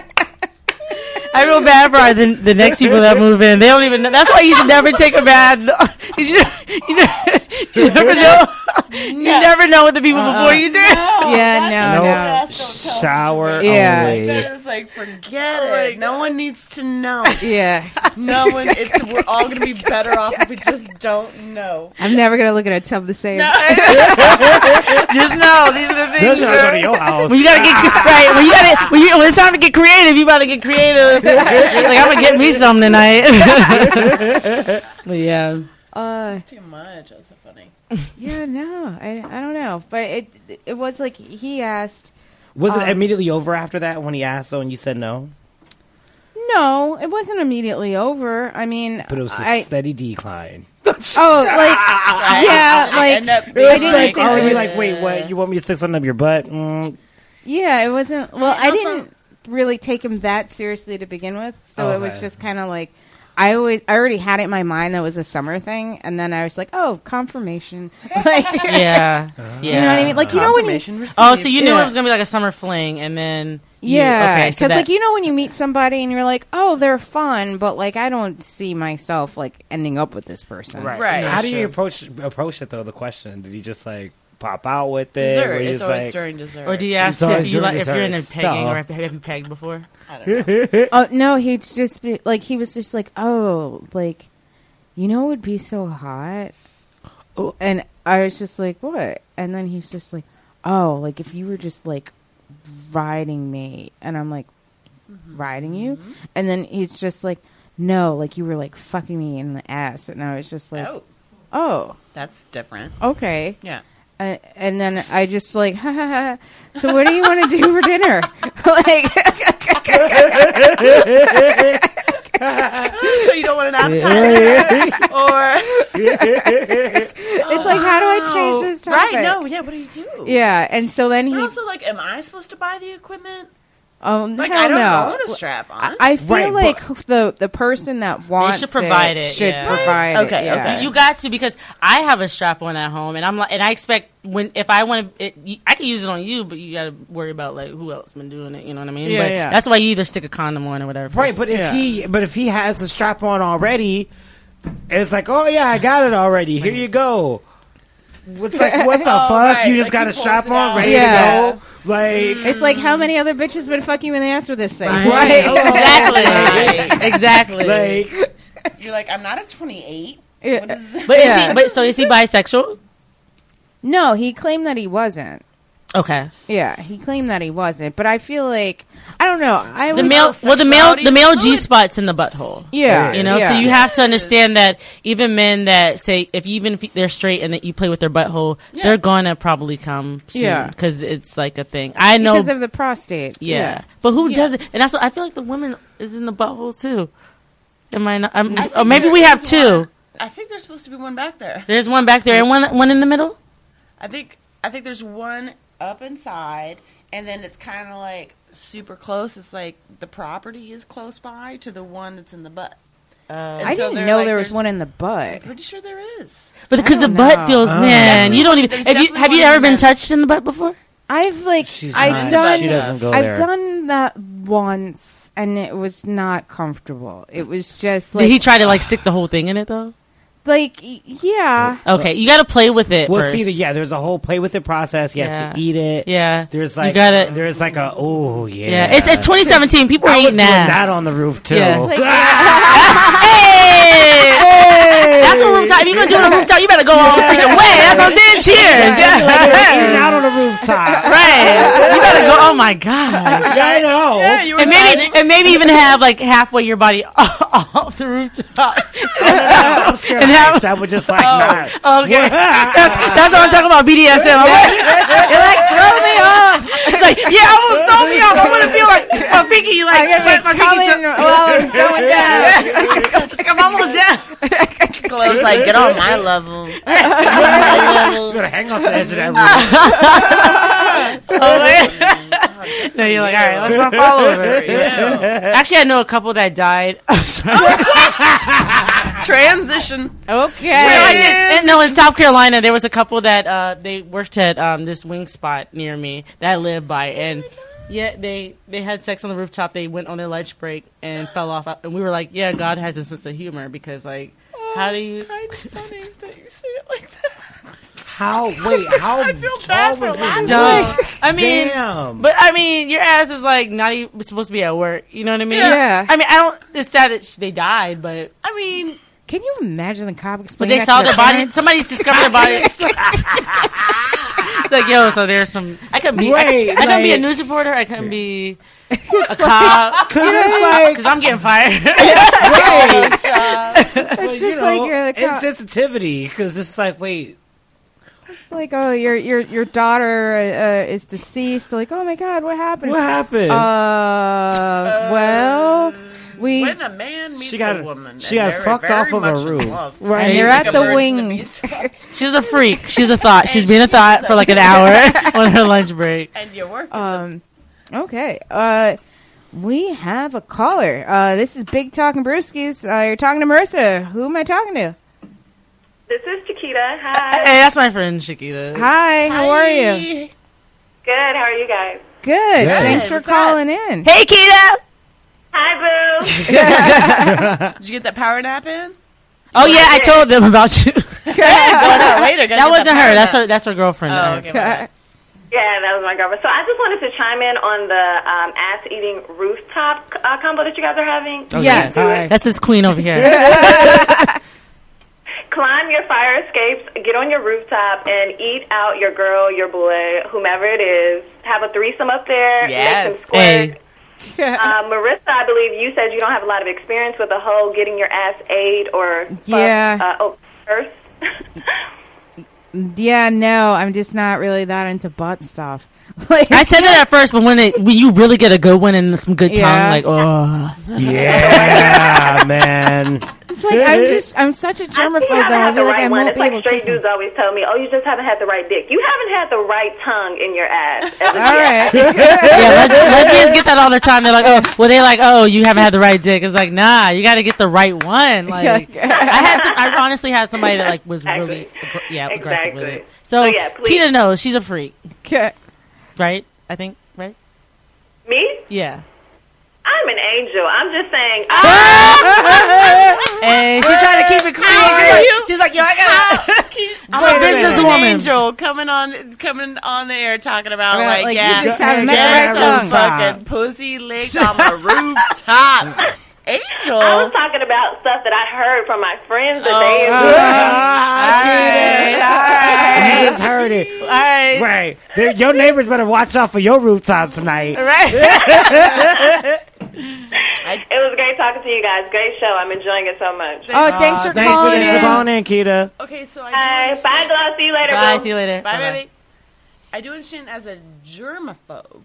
I feel bad for the, the next people that move in. They don't even know. That's why you should never take a bath. You, you, know, you never know. You never know with the people uh-uh. before you do. Yeah, no, No no. shower. Yeah. only. It's like forget oh it. No one needs to know. Yeah, No one. It's, we're all gonna be better off if we just don't know. I'm never gonna look at a tub the same. Just know these are the things. Especially when I go to your house. When you gotta get right, when you gotta, when, you, when it's time to get creative, you gotta get creative. Like I'm gonna get me some tonight. but yeah, Uh, Too much. That's so funny. yeah, no, I, I don't know, but it it was like he asked. Was it Um, immediately over after that when he asked though and you said no? No, it wasn't immediately over. I mean, But it was a I, steady decline. oh, like yeah, like End up I didn't like, think oh, you're was- like, wait, what? You want me to stick something up your butt? Mm. Yeah, it wasn't. Well, I also- didn't really take him that seriously to begin with, so it was okay. just kind of like I always I already had it in my mind that it was a summer thing, and then I was like, oh, confirmation. like, yeah, yeah. you know what I ah. mean? Like you know when you Confirmation received. Oh, so you knew Yeah. it was gonna be like a summer fling, and then you- yeah, okay, because so that, like you know when you meet somebody and you're like, oh, they're fun, but like I don't see myself like ending up with this person. Right. Right. How do you approach approach it though? The question: Did he just like pop out with it? dessert. Or It's always like, during dessert. or do you ask if you, like, if you're in a pegging so- or if, have you pegged before? I don't know. Oh no, he'd just be like he was just like, oh, like you know, it would be so hot. Oh. And I was just like, what? And then he's just like, oh, like if you were just like riding me, and I'm like, mm-hmm. riding you, mm-hmm. and then he's just like, no, like you were like fucking me in the ass, and I was just like, Oh, oh, that's different. okay. Yeah. And, and then I just like, ha, ha, ha. so what do you want to do for dinner? like, so you don't want an appetizer, or it's like, how do I change this oh, topic? right? No, yeah. What do you do? Yeah, and so then he, But also, like, am I supposed to buy the equipment? Um, Like, hell I don't no. own a strap on. I feel Right, like the the person that wants should provide it, should yeah. provide Okay, it. yeah. okay. You got to because I have a strap on at home, and I'm like, and I expect when if I want to, I can use it on you, but you got to worry about like who else been doing it. You know what I mean? Yeah, but yeah. That's why you either stick a condom on or whatever. Right, but if Yeah. he but if he has the strap on already, it's like, oh yeah, I got it already. Here you go. It's like what the oh, fuck? right. You just Like, got a pulls strap on, out. ready Yeah. to go. Like mm. It's like how many other bitches been fucking you in the ass with this thing, Right. right? Exactly. exactly. like You're like, I'm not a 28. Yeah. but is Yeah. he? But so is he bisexual? No, he claimed that he wasn't. Okay. Yeah, he claimed that he wasn't. But I feel like I don't know. I The male, well, the male, the male G spots in the butthole. Yeah, You know, yeah. so you have to understand that even men that say if you, even if they're straight and that you play with their butthole, they're gonna probably come soon Yeah. because it's like a thing. I know, because of the prostate. yeah. but who does it? And that's what I feel like the woman is in the butthole too. Am I not? I'm, I or maybe we have two. one- I think there's supposed to be one back there. There's one back there and one one in the middle. I think I think there's one up inside, and then it's kind of like super close. It's like the property is close by to the one that's in the butt. Oh. And I so didn't they're know like, there was there's- one in the I'm butt. pretty sure there is. But because the don't butt know. feels, oh. man, you don't even. There's Have you definitely have you one ever in been the- touched in the butt before? I've like she's I've not- done She doesn't go I've there. done that once and it was not comfortable. It was just like Did he try to like stick the whole thing in it though? Like yeah. Okay, you got to play with it well, first. see, the, yeah. There's a whole play with it process. He has Yeah. to eat it. Yeah, There's You like gotta- uh, there's like a oh yeah. Yeah, it's, it's 2017. People are I was eating doing ass. that on the roof too. Yeah. Like, ah! Hey! That's what rooftop. If you're gonna do it on the rooftop, you better go all the freaking way. That's what I'm saying. Cheers. Eating Yeah. out on the rooftop. right. You better go. Oh my gosh. I know. Yeah, you were And maybe hiding. and maybe even have like halfway your body off the rooftop. I'm scared And of have- that would just like oh, not. Okay, that's that's what I'm talking about. BDSM. I'm like, you're like throw me off. It's like yeah, almost throw me off. I want to feel like my pinky, like my, my pinky. while I'm going down. like I'm almost down. Close, like get on my level. You gotta hang off the edge of that roof. Oh, no, you're like, all right, let's not follow her. Actually, I know a couple that died. I'm sorry. Transition. Okay. I did. And, no, in South Carolina, there was a couple that uh, they worked at um, this wing spot near me that I live by, and yeah, they they had sex on the rooftop. They went on their lunch break and fell off, and we were like, yeah, God has a sense of humor because like, how do you? Kind of funny that you say it like that. How? Wait. How? I feel bad for was his laughing. I mean, Damn. but I mean, your ass is like not even supposed to be at work. You know what I mean? Yeah. I mean, I don't. It's sad that they died, but I mean, Can you imagine the cop explaining? but they that saw to their their body. parents? Somebody's discovered their body. it's like, yo, so there's some. I could be. I, Wait, I couldn't be a like- news reporter. I couldn't be a cop Cause it's like because I'm getting fired. Right. It's just like you're the cop. insensitivity. Because it's like, wait, It's like, oh, your your your daughter uh, is deceased. Like, oh my god, what happened? what happened? Uh, well, we when a man meets she got a woman, she got fucked off of a roof. love, Right. and He's you're at the wings. me. She's a freak. She's a thought. She's been a thought for like an hour on her lunch break. and you work. Um, okay. Uh, we have a caller. Uh, this is Big Talking Brewskis. Uh, you're talking to Marissa. Who am I talking to? This is Chiquita. Hi. Hey, that's my friend Chiquita. Hi. How are you? Good. How are you guys? Good. Thanks for What's up? calling in. Hey, Kita. Hi, Boo. Did you get that power nap in? Oh yeah, I told them about you. Going out later. that wasn't her. That's her. That's her girlfriend. Oh, okay. Okay. yeah, that was my girlfriend. So I just wanted to chime in on the um, ass-eating rooftop uh, combo that you guys are having. Yes. Hi. That's his queen over here. Climb your fire escapes, get on your rooftop, and eat out your girl, your boy, whomever it is. Have a threesome up there. Yes. Make some squirt. Hey. Uh, Marissa, I believe you said you don't have a lot of experience with the whole getting your ass ate or Yeah. uh, oh, first. Yeah, no, I'm just not really that into butt stuff. Like, I said that at first, but when it when you really get a good one and some good Yeah. tongue, like oh, Yeah, man. it's like I'm just I'm such a I think germaphobe you haven't I had the feel like right I one. won't It's be like able straight kiss him. dudes always tell me, "Oh, you just haven't had the right dick. You haven't had the right tongue in your ass." As All right. yeah. Les- lesbians get that all the time. They're like, oh, well, they're like, oh, you haven't had the right dick. It's like, nah, you got to get the right one. Like, I had, some, I honestly had somebody that like was really, aggr- yeah, aggressive with it. So, So, yeah, please. Kita knows she's a freak, Okay. Right? I think, right? Me? Yeah. I'm an angel. I'm just saying. Oh! And she's trying to keep it clean. She's like, she's like, yo, I got. I'm a a business minute. angel coming on coming on the air talking about Right, like, like, you yeah, just met the get right song. fucking pussy licked on the rooftop. Angel. I was talking about stuff that I heard from my friends that Oh. they You just heard it. All right. Right. There- Your neighbors better watch out for your rooftop tonight. Right. It was great talking to you guys. Great show. I'm enjoying it so much. Oh, thanks for Thanks calling thanks for in. calling in, Kita. Okay, so I do Bye. Bye, understand. Glow. See you later, Bye. boo. See you later. Bye, Bye-bye. baby. I do understand as a germaphobe.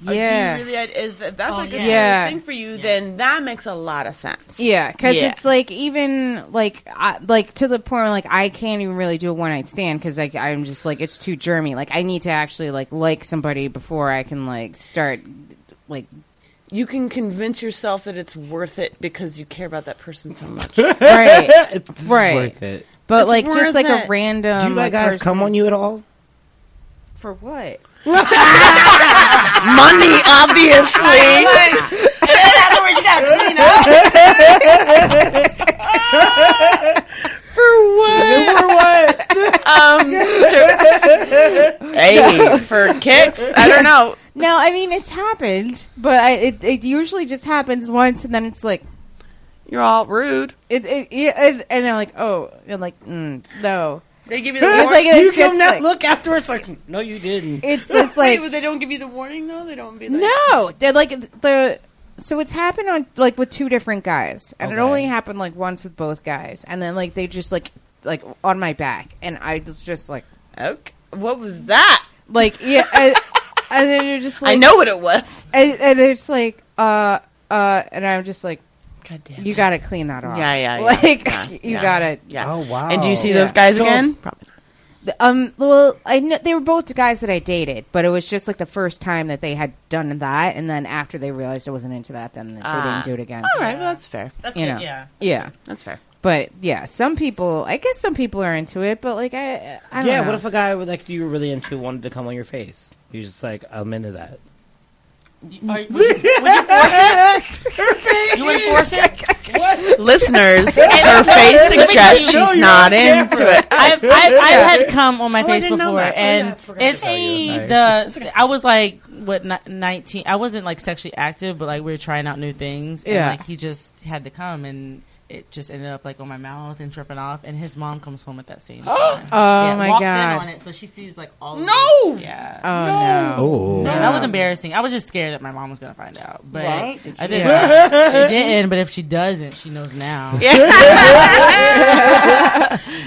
Yeah. Do you really, if that's Oh, like a yeah. serious Yeah. thing for you, then that makes a lot of sense. Yeah, because Yeah. it's like even like I, like to the point where like I can't even really do a one night stand because like I'm just like it's too germy. Like I need to actually like like somebody before I can like start like You can convince yourself that it's worth it because you care about that person so much. right, It's Right. worth it. but It's like just like it. a random. Do you let like, guys person- come on you at all? for what? Money, obviously. afterwards, you gotta clean up. for what? For what? Um, to- hey, for kicks? I don't know. No, I mean it's happened, but I, it it usually just happens once, and then it's like You're all rude. it, it, it and they're like, oh, and like mm, no, They give you the it's warning. like you it's give just them that like, look afterwards like, no, you didn't. it's just Wait, like they don't give you the warning though. They don't be like, No, they're like the. So it's happened on like with two different guys, and it Okay. only happened like once with both guys, and then like they just like like on my back, and I was just like Okay, what was that? like yeah, and, and then you're just like I know what it was. and, and it's like uh uh, and I'm just like God damn. you got to clean that off, Yeah, yeah, yeah. like Yeah, you yeah. gotta Yeah. Oh wow! And do you see Yeah. those guys So- again? Probably. Um. Well, I kn- they were both guys that I dated, but it was just like the first time that they had done that, and then after they realized I wasn't into that, then they Ah. didn't do it again. All right, well, that's fair. That's You good, know. Yeah. Yeah, That's fair. but yeah, some people. I guess some people are into it, but like I, I don't Yeah. know. What if a guy with like you were really into wanted to come on your face? You're just like, I'm into that. Are, would, you, would you force it? You would force it? Listeners, her face suggests No, she's you're not into it. I've, I've, I've had cum on my Oh, face before, that. Oh, and yeah, I it's to tell the. I was like what nineteen. I wasn't like sexually active, but like we were trying out new things. And, Yeah. like he just had to come, and it just ended up like on my mouth and tripping off. And his mom comes home at that same oh time. Oh yeah, my walks god! in on it, so she sees like all. of No! this. Yeah. Oh no! Oh. Yeah, that was embarrassing. I was just scared that my mom was gonna find out, but Right. I think Yeah. she didn't. But if she doesn't, she knows now.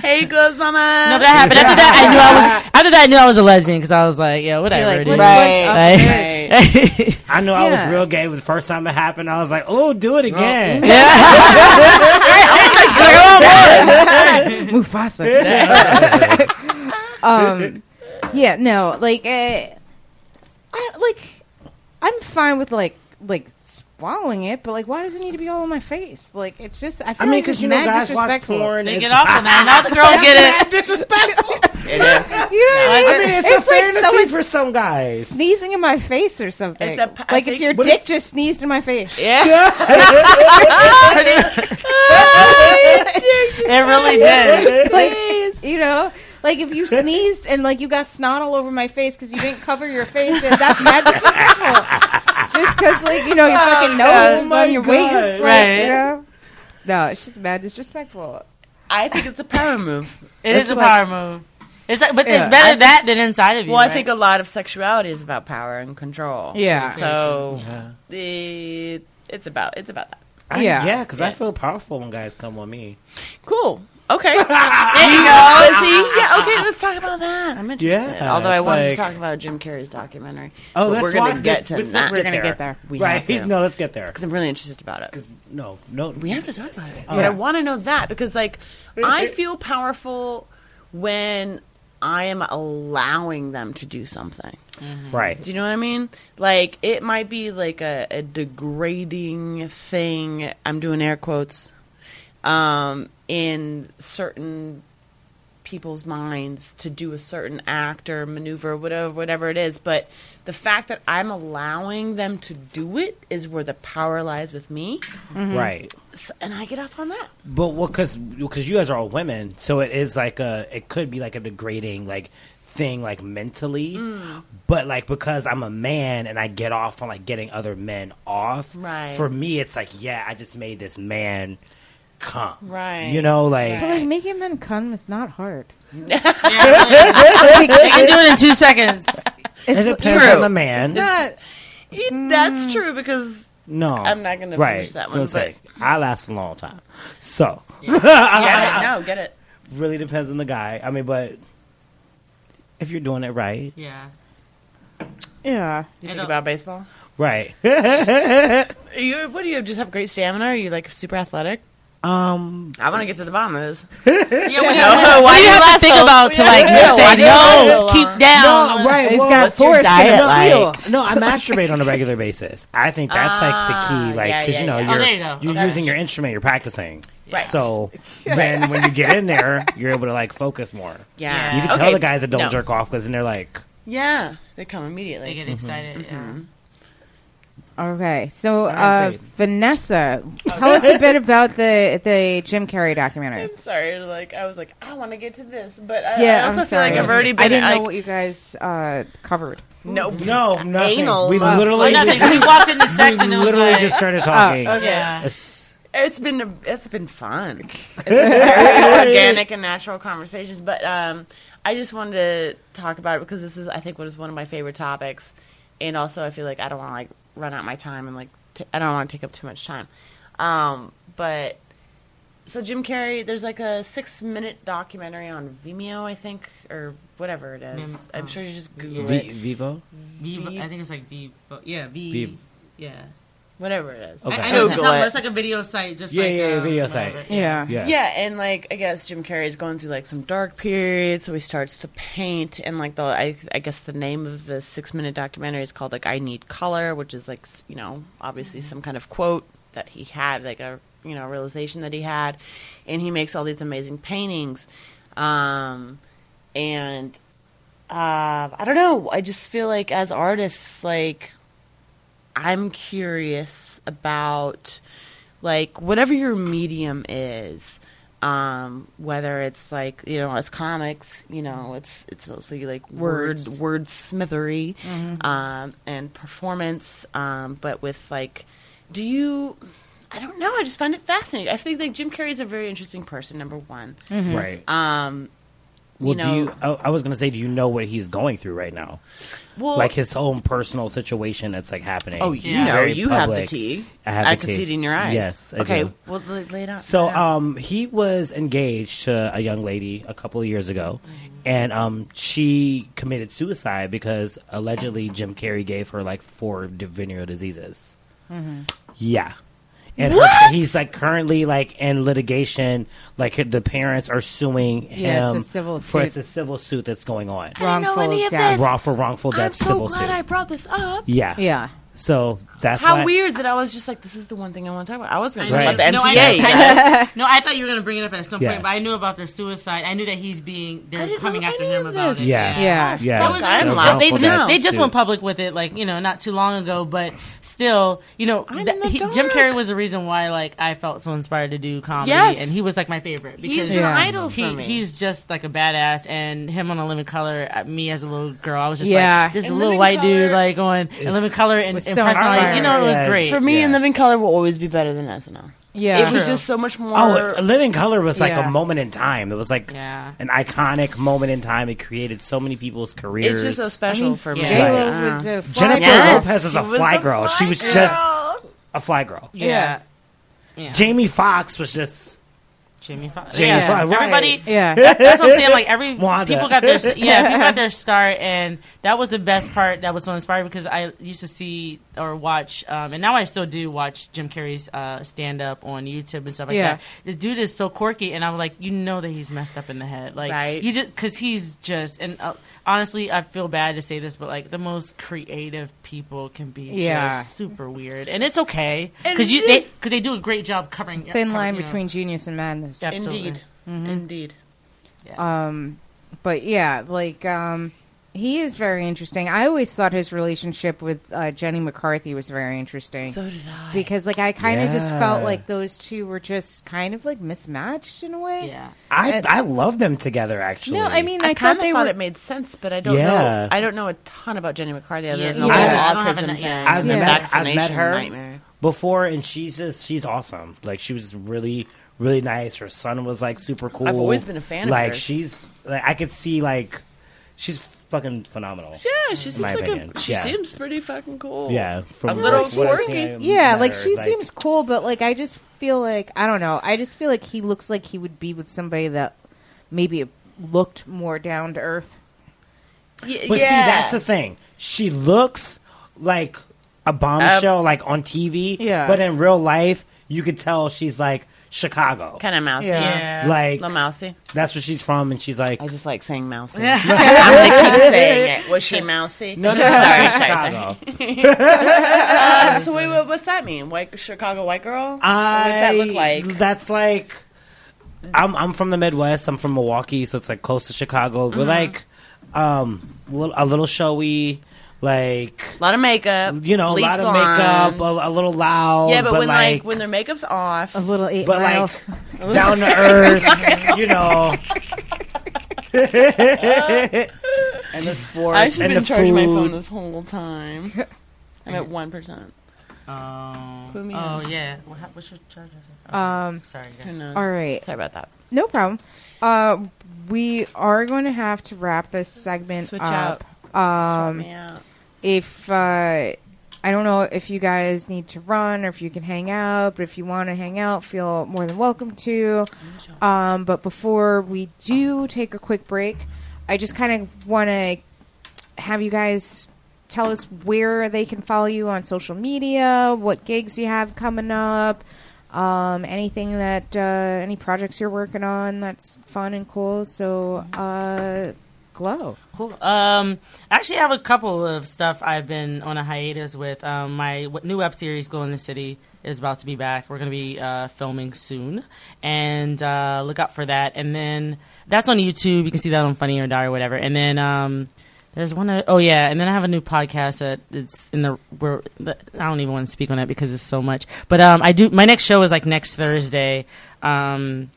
hey, Glows Mama. No, but that happened. After that, I knew I was. After that, I knew I was a lesbian because I was like, yeah, whatever. You're like, it what- is. Right. what's up with this? Right. I know I was real gay the first time it happened. I was like, oh, do it again. Mufasa. um, yeah, no, like, uh, I like, I'm fine with like, like swallowing it, but like, why does it need to be all on my face? Like, it's just, I feel I mean, like because it's you know, mad guys watch disrespectful. porn. They get off on that. Now the girls get it. disrespectful. It is. You know what I I mean? mean, it's, It's a like fantasy someone for some guys. Sneezing in my face or something. It's a p- I like it's your But dick just sneezed in my face. Yeah. It really did. Like, you know, like if you sneezed and like you got snot all over my face because you didn't cover your face, that's mad disrespectful. Just because, like you know, oh, oh your fucking nose Oh is my on your waist, God. like, Right. You know? No, it's just mad disrespectful. I think it's a power move. It is a like- power move. It's like, but Yeah. it's better I that than inside of you. Well, I think a lot of sexuality is about power and control. Yeah. So the it's about it's about that. I- Yeah. yeah, because I feel powerful when guys come on me. Cool. Okay. there you go. See? Yeah. Okay. Let's talk about that. I'm interested. Yeah, Although I it's wanted like- to talk about Jim Carrey's documentary. Oh, But that's we're gonna get to let's- that. let's We're gonna get there. We right? have to. No, let's get there. Because I'm really interested about it. Because no, no, We have to talk about it. Oh. But I want to know that because, like, I feel powerful when I am allowing them to do something. Right. Do you know what I mean? Like, it might be like a, a degrading thing. I'm doing air quotes. Um, in certain people's minds to do a certain act or maneuver, whatever, whatever it is. But the fact that I'm allowing them to do it is where the power lies with me, Right. S- and I get off on that. But well, because because you guys are all women, so it is like a it could be like a degrading like thing like mentally. Mm. But like because I'm a man and I get off on like getting other men off. Right. For me, it's like yeah, I just made this man come. Right. You know, like But like making men come is not hard. They can do it in two seconds. it depends true. on the man. That, it, that's mm. true because no, I'm not gonna right. finish that So one, it's but- like, I last a long time. So get it. No, get it. really depends on the guy. I mean, but if you're doing it right, Yeah. Yeah. You And, think about baseball? right. Are you, what do you just have great stamina? Are you like super athletic? Um, I want to get to the bottom of this. Yeah, what do you, why what do do you you have to think so- about to like Yeah, say do you last no, so keep long? down? right. He's well, got what's your foreskin diet of like? No, I masturbate on a regular basis. I think that's like the key, ah, like because yeah, you know yeah. Oh, you're there you go. you're Okay. using your instrument, you're practicing. Right. So then when you get in there, you're able to like focus more. Yeah. You can Okay, tell the guys that don't no. jerk off because then they're like, Yeah, they come immediately. They immediately. get mm-hmm. excited. Yeah. Okay, so uh. Vanessa, tell us a bit about the the Jim Carrey documentary. I'm sorry. Like I was like, I want to get to this, but I, Yeah, I also I'm feel like. I've already been. I didn't know like, what you guys uh, covered. no, no, nothing. Anal we literally, Well, we nothing. We walked into sex we and it was literally like, just started talking. okay. yeah. It's- It's been a, it's been fun. It's been very organic and natural conversations. But um, I just wanted to talk about it because this is, I think, what is one of my favorite topics, and also I feel like I don't want to like run out my time and like t- I don't want to take up too much time. Um, but so Jim Carrey, there's like a six minute documentary on Vimeo, I think, or whatever it is. Vim- I'm oh. sure you just Google V- it, Vivo. Viva, I think it's like V. Yeah, V. V- Yeah. Whatever it is. Okay. I, I know what you're Google talking it. It's like a video site. Just Yeah, like, yeah, yeah, um, video whatever. site. Yeah. Yeah. Yeah, and like I guess Jim Carrey is going through like some dark period, so he starts to paint, and like the I, I guess the name of the six minute documentary is called like I Need Color, which is like you know obviously some kind of quote that he had, like a you know realization that he had, and he makes all these amazing paintings, um, and uh, I don't know, I just feel like as artists, like I'm curious about like whatever your medium is um whether it's like you know as comics you know it's it's mostly like word Words. word smithery um and performance um but with like do you i don't know i just find it fascinating i think like jim carrey's a very interesting person number one Right. um Well, you do you? I, I was gonna say, do you know what he's going through right now? well like his own personal situation that's like happening. oh you Yeah. know Very you have the public. tea I have i the can tea. see it in your eyes Yes, I okay do. well lay, lay it out So, lay um, he was engaged to a young lady a couple of years ago, and um, she committed suicide because allegedly Jim Carrey gave her like four venereal diseases. Yeah. And her, he's like currently like in litigation. Like the parents are suing Yeah, it's him a civil for suit. it's a civil suit that's going on. didn't know Wrongful any of death. this. Wrong for wrongful i'm so civil glad suit. i brought this up yeah. Yeah. So that's How why- weird that I was just like, this is the one thing I want to talk about. I was going to talk knew- about the no, MTA. I, you. I, no, I thought you were gonna bring it up at some Yeah. point, but I knew about the suicide. I knew that he's being I they're didn't coming know after any him of about this. it. Yeah. Yeah. Yeah. It was I'm they lost just they just went public with it like you know not too long ago, but still you know I'm in the he- Jim dark. Carrey was the reason why like I felt so inspired to do comedy, Yes. and he was like my favorite because He's Yeah. an idol for he, me. he's just like a badass, and him on a living color. uh, Me as a little girl, I was just Yeah. like this In little Living white dude Colour like going in living color and was so impressing. like, inspiring. You know, it was Yeah. great. For me, Yeah. In Living Color will always be better than SNL. Yeah. it was True. just so much oh, more. Oh, In Living Color was like Yeah. a moment in time. It was like Yeah. an iconic moment in time. It created so many people's careers. it's just so I special mean, for me. J Lo Yeah. was a uh-huh. fly Jennifer girl. Yes, Lopez is a fly a girl. she was just a fly girl. yeah. Yeah. Jamie Foxx was just Jamie Foxx. Jamie yeah. Foxx, right. Everybody. Yeah. That's what I'm saying. Like every Wanda. people got their yeah, people got their start, and that was the best part. That was so inspiring because I used to see or watch, um, and now I still do watch Jim Carrey's uh, stand up on YouTube and stuff like Yeah. that. This dude is so quirky, and I'm like, you know that he's messed up in the head, like Right. you just because he's just and uh, honestly, I feel bad to say this, but like the most creative people can be Yeah. just super weird, and it's okay because you they because they do a great job covering Thin covering, line you know. between genius and madness. Absolutely. Indeed, indeed. Um, but yeah, like um, he is very interesting. I always thought his relationship with uh, Jenny McCarthy was very interesting. So did I. because like I kind of just Yeah. felt like those two were just kind of like mismatched in a way. Yeah. I And- I love them together. Actually, No, I mean I, I, kind thought of they thought were. it made sense, but I don't Yeah. know. I don't know a ton about Jenny McCarthy other Yeah, than the yeah. whole I don't have autism an- thing. yeah. I've Yeah. met I've Vaccination met her nightmare. before, and she's just she's awesome. Like she was really really nice. Her son was like super cool. I've always been a fan of Like hers. she's like I could see like she's fucking phenomenal. Yeah, she seems my like opinion. a. She Yeah. seems pretty fucking cool. Yeah, from A little what I've quirky. seen, yeah, met like her, she seems cool, but like I just feel like I don't know. I just feel like he looks like he would be with somebody that maybe looked more down to earth. Y- But yeah. see, that's the thing. She looks like a bombshell, like on TV. Yeah. But in real life, you could tell she's like Chicago. kind of mousy. Yeah. Yeah. Like little mousy. that's where she's from, and she's like, I just like saying mousy. I'm gonna keep saying it. Was she mousy? no, no, sorry, she's sorry, Chicago. sorry. Uh, so wait, what, what's that mean? White Chicago white girl? I, What's that look like? That's like, I'm I'm from the Midwest. I'm from Milwaukee, so it's like close to Chicago. Mm-hmm. We're like, um, a little showy, like A lot of makeup. you know, a bleach lot of blonde. makeup, a, a little loud. Yeah, but, when like, like when their makeup's off, A little eight but mile. like down to earth, you know. and the sports I should have and been charging my phone this whole time. I'm at one percent. Um, oh yeah. What, what's your charge? Oh, Um, sorry, Who guys. knows? All right. Sorry about that. No problem. Uh, we are going to have to wrap this segment Switch up. Swap Um, me out. If uh, I don't know if you guys need to run or if you can hang out, but if you want to hang out, feel more than welcome to. Um, but before we do take a quick break, I just kind of want to have you guys tell us where they can follow you on social media, what gigs you have coming up, um, anything that uh, any projects you're working on that's fun and cool. So, uh, glow. Cool. Um, actually, I have a couple of stuff I've been on a hiatus with. Um, my new web series, "Glow in the City," is about to be back. We're going to be uh, filming soon, and uh, look out for that. And then that's on YouTube. You can see that on Funny or Die or whatever. And then um, there's one. o- Oh yeah, and then I have a new podcast that it's in the. Where I don't even want to speak on it because it's so much. But um, I do. My next show is like next Thursday. Um,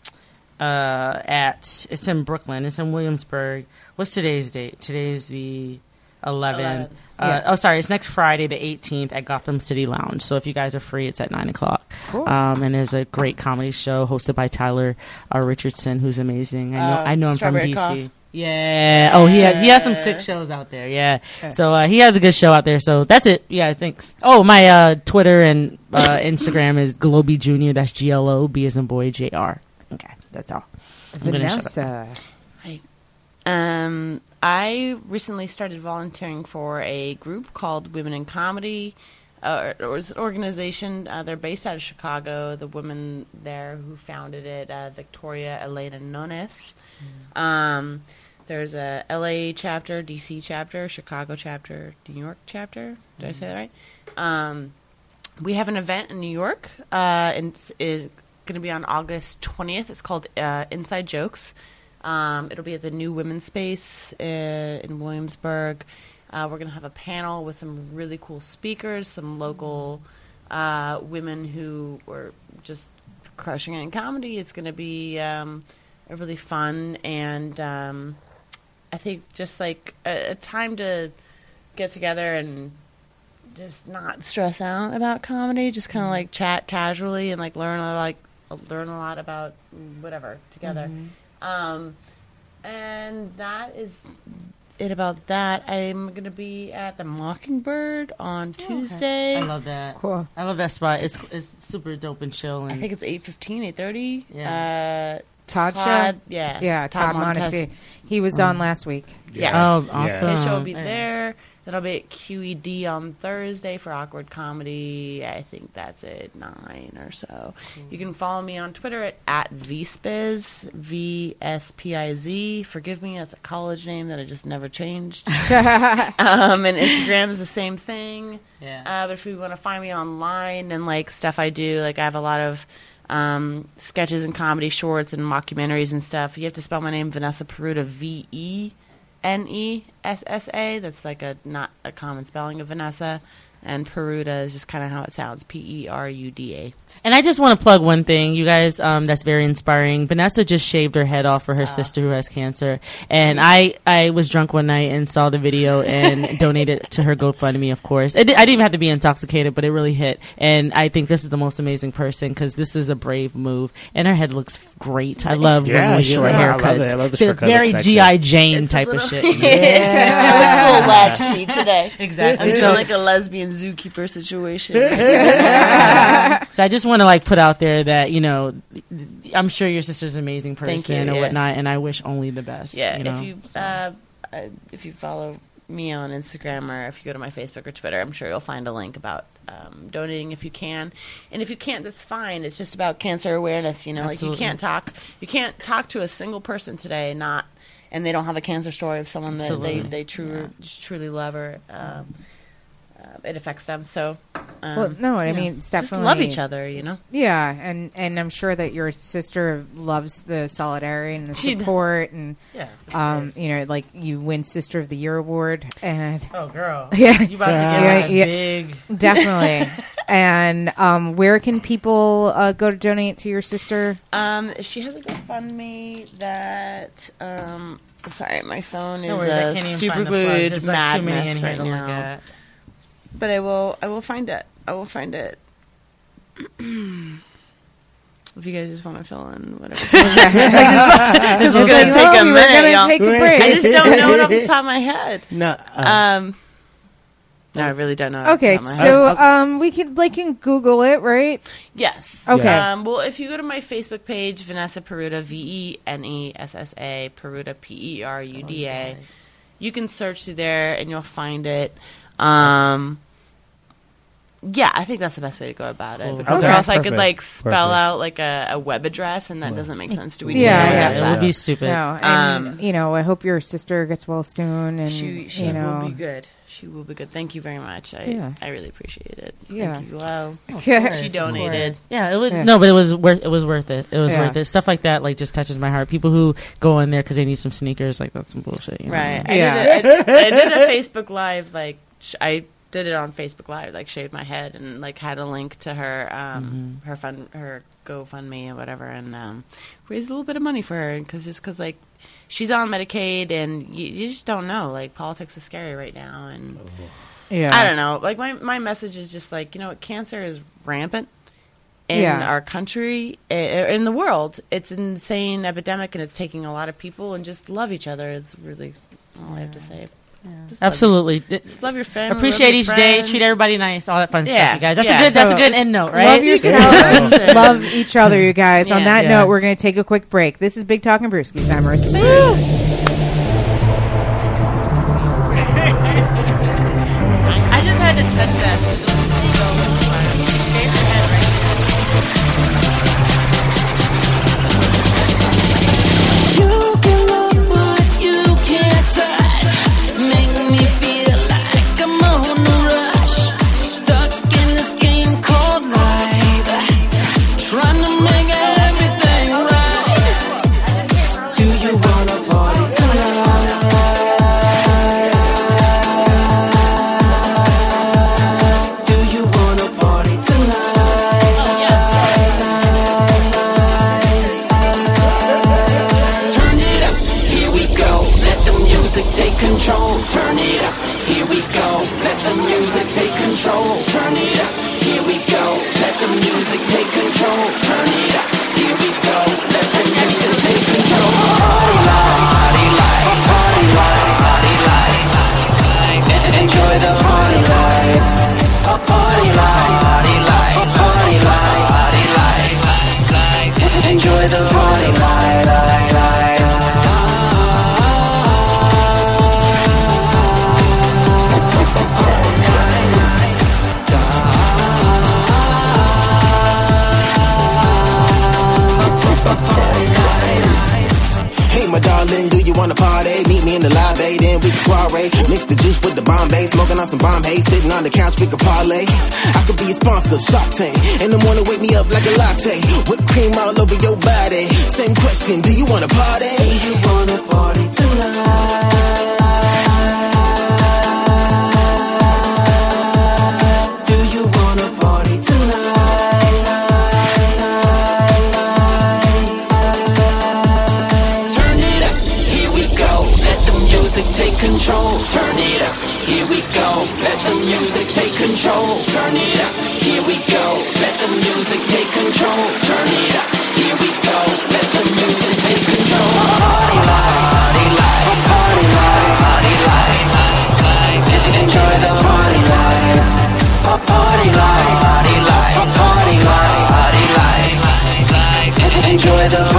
uh, at it's in Brooklyn. It's in Williamsburg. What's today's date? Today's the 11th. Uh, Yeah. Oh, sorry. It's next Friday, the 18th, at Gotham City Lounge. So if you guys are free, it's at nine o'clock. Um, and there's a great comedy show hosted by Tyler uh, Richardson, who's amazing. I know. Uh, I know him from DC. Cough. Yeah. Oh, he has, he has some sick shows out there. Yeah. So uh, he has a good show out there. So that's it. Yeah. Thanks. Oh, my uh, Twitter and uh, Instagram is Globy Junior. That's G L O B as in boy J R. Okay, that's all. I'm gonna shut up. Vanessa. Um, I recently started volunteering for a group called Women in Comedy. Uh, or it's an organization. Uh, they're based out of Chicago. The woman there who founded it, uh, Victoria Elena Nunes. Um, there's a LA chapter, DC chapter, Chicago chapter, New York chapter. Did I say that right? Um, we have an event in New York, uh, and it's, it's going to be on August 20th. It's called uh, Inside Jokes. Um, it'll be at the New Women's Space uh, in Williamsburg. Uh, we're going to have a panel with some really cool speakers, some local uh, women who were just crushing it in comedy. It's going to be um, a really fun and um, I think just like a, a time to get together and just not stress out about comedy. Just kind of like chat casually and like learn a, like learn a lot about whatever together. Um, and that is it about that. I'm gonna be at the Mockingbird on Tuesday. I love that. Cool. I love that spot. It's it's super dope and chill. And I think it's 8.15, 8.30. Yeah. Uh, Todd, Todd, yeah. Yeah, Todd, Todd Montesi. Montesi. He was on last week. Yes. Oh, Yeah. awesome. His show will be Yeah. That'll be at QED on Thursday for awkward comedy. I think that's at nine or so. You can follow me on Twitter at, at vspiz v s p i z. Forgive me, that's a college name that I just never changed. um, and Instagram is the same thing. Yeah. Uh, but if you want to find me online and like stuff I do, like I have a lot of um, sketches and comedy shorts and mockumentaries and stuff. You have to spell my name Venessa Peruda V E N E S S A. That's like a not a common spelling of Vanessa. And Peruda is just kind of how it sounds P E R U D A. And I just want to plug one thing, you guys. Um, that's very inspiring. Vanessa just shaved her head off for her sister who has cancer, and I I was drunk one night and saw the video and donated to her GoFundMe. Of course, it, I didn't even have to be intoxicated, but it really hit. And I think this is the most amazing person because this is a brave move, and her head looks great. I love Yeah, women with she- short I love haircuts. it. I love the short very GI Jane type of shit. it looks a little latchkey today. Exactly. I'm So- like a lesbian zookeeper situation. So I just want to like put out there that you know, I'm sure your sister's an amazing person Thank you, and yeah. whatnot, and I wish only the best. Yeah, you know? if you uh, uh, if you follow me on Instagram or if you go to my Facebook or Twitter, I'm sure you'll find a link about um, donating if you can. And if you can't, that's fine. It's just about cancer awareness. You know, like you can't talk you can't talk to a single person today and not and they don't have a cancer story of someone that they Absolutely. they true, truly love or um, it affects them. So. Um, Well, no, I you know, mean, it's just love each other. You know. Yeah, and and I'm sure that your sister loves the solidarity and the She- support, and Yeah, um, you know, like you win Sister of the Year award, and Oh, girl. Yeah. You about to get Yeah, like a yeah. big. definitely. and um, where can people uh, go to donate to your sister? Um, she has a GoFundMe that. Um, sorry, my phone is No worries, uh, super find the plugs. glued There's like too many madness in here right to look now. At. But I will. I will find it. I will find it. if you guys just want to fill in whatever. this is gonna take oh, a we were minute. gonna y'all. take a break. I just don't know it off the top of my head. No, uh, Um. No, I really don't know. it off the Okay, top of my head. so um, we can like can Google it, right? Yes. Okay. Um, well, if you go to my Facebook page, Venessa Peruda, V E N E S S A, Peruta, P E R U D A, you can search through there and you'll find it. Um, yeah, I think that's the best way to go about it because Okay. or else I could Perfect. like spell Perfect. out like a, a web address and that doesn't make sense to we Yeah, can't yeah, it would be stupid. No, and Um, you know, I hope your sister gets well soon, and She she you know, will be good. She will be good. Thank you very much. I Yeah. I really appreciate it. Yeah. Thank you. Wow. Yeah. She donated. Yeah, it was Yeah. no, but it was worth. It was worth it. It was Yeah. worth it. Stuff like that, like, just touches my heart. People who go in there because they need some sneakers, like that's some bullshit. You know? Right. I, Yeah. did a, I, I did a Facebook Live, like, sh- I did it on Facebook Live, like, shaved my head and, like, had a link to her, um, her fund, her GoFundMe or whatever, and, um, raised a little bit of money for her, because just because, like, she's on Medicaid and you, you just don't know. Like, politics is scary right now, and yeah, I don't know. Like, my, my message is just, like, you know what, cancer is rampant. In Yeah. our country, eh, in the world, it's an insane epidemic, and it's taking a lot of people. And just love each other is really all I have to say. Just Absolutely. D- just love your family. Appreciate love each your day. Treat everybody nice. All that fun Yeah, stuff, you guys. That's yeah. a good. That's a good end note, right? Love yourselves, love each other, you guys. On that Yeah. note, we're going to take a quick break. This is Big Talk and Brewskis. I'm Marissa. Control. Turn it up, here we go. Let the music take control. Turn my darling, do you wanna party? Meet me in the lobby, then we can soiree. Mix the juice with the Bombay, smoking on some Bombay, sitting on the couch, we can parlay. I could be a sponsor, Shark Tank. In the morning, wake me up like a latte. Whipped cream all over your body. Same question, do you wanna party? Do you wanna party tonight? Turn it up, here we go. Let the music take control. Turn it up, here we go. Let the music take control. Turn it up, here we go. Let the music take control. Party life, party life, party life, party life. Enjoy the party life. Party life, party life, party life, party life. Enjoy the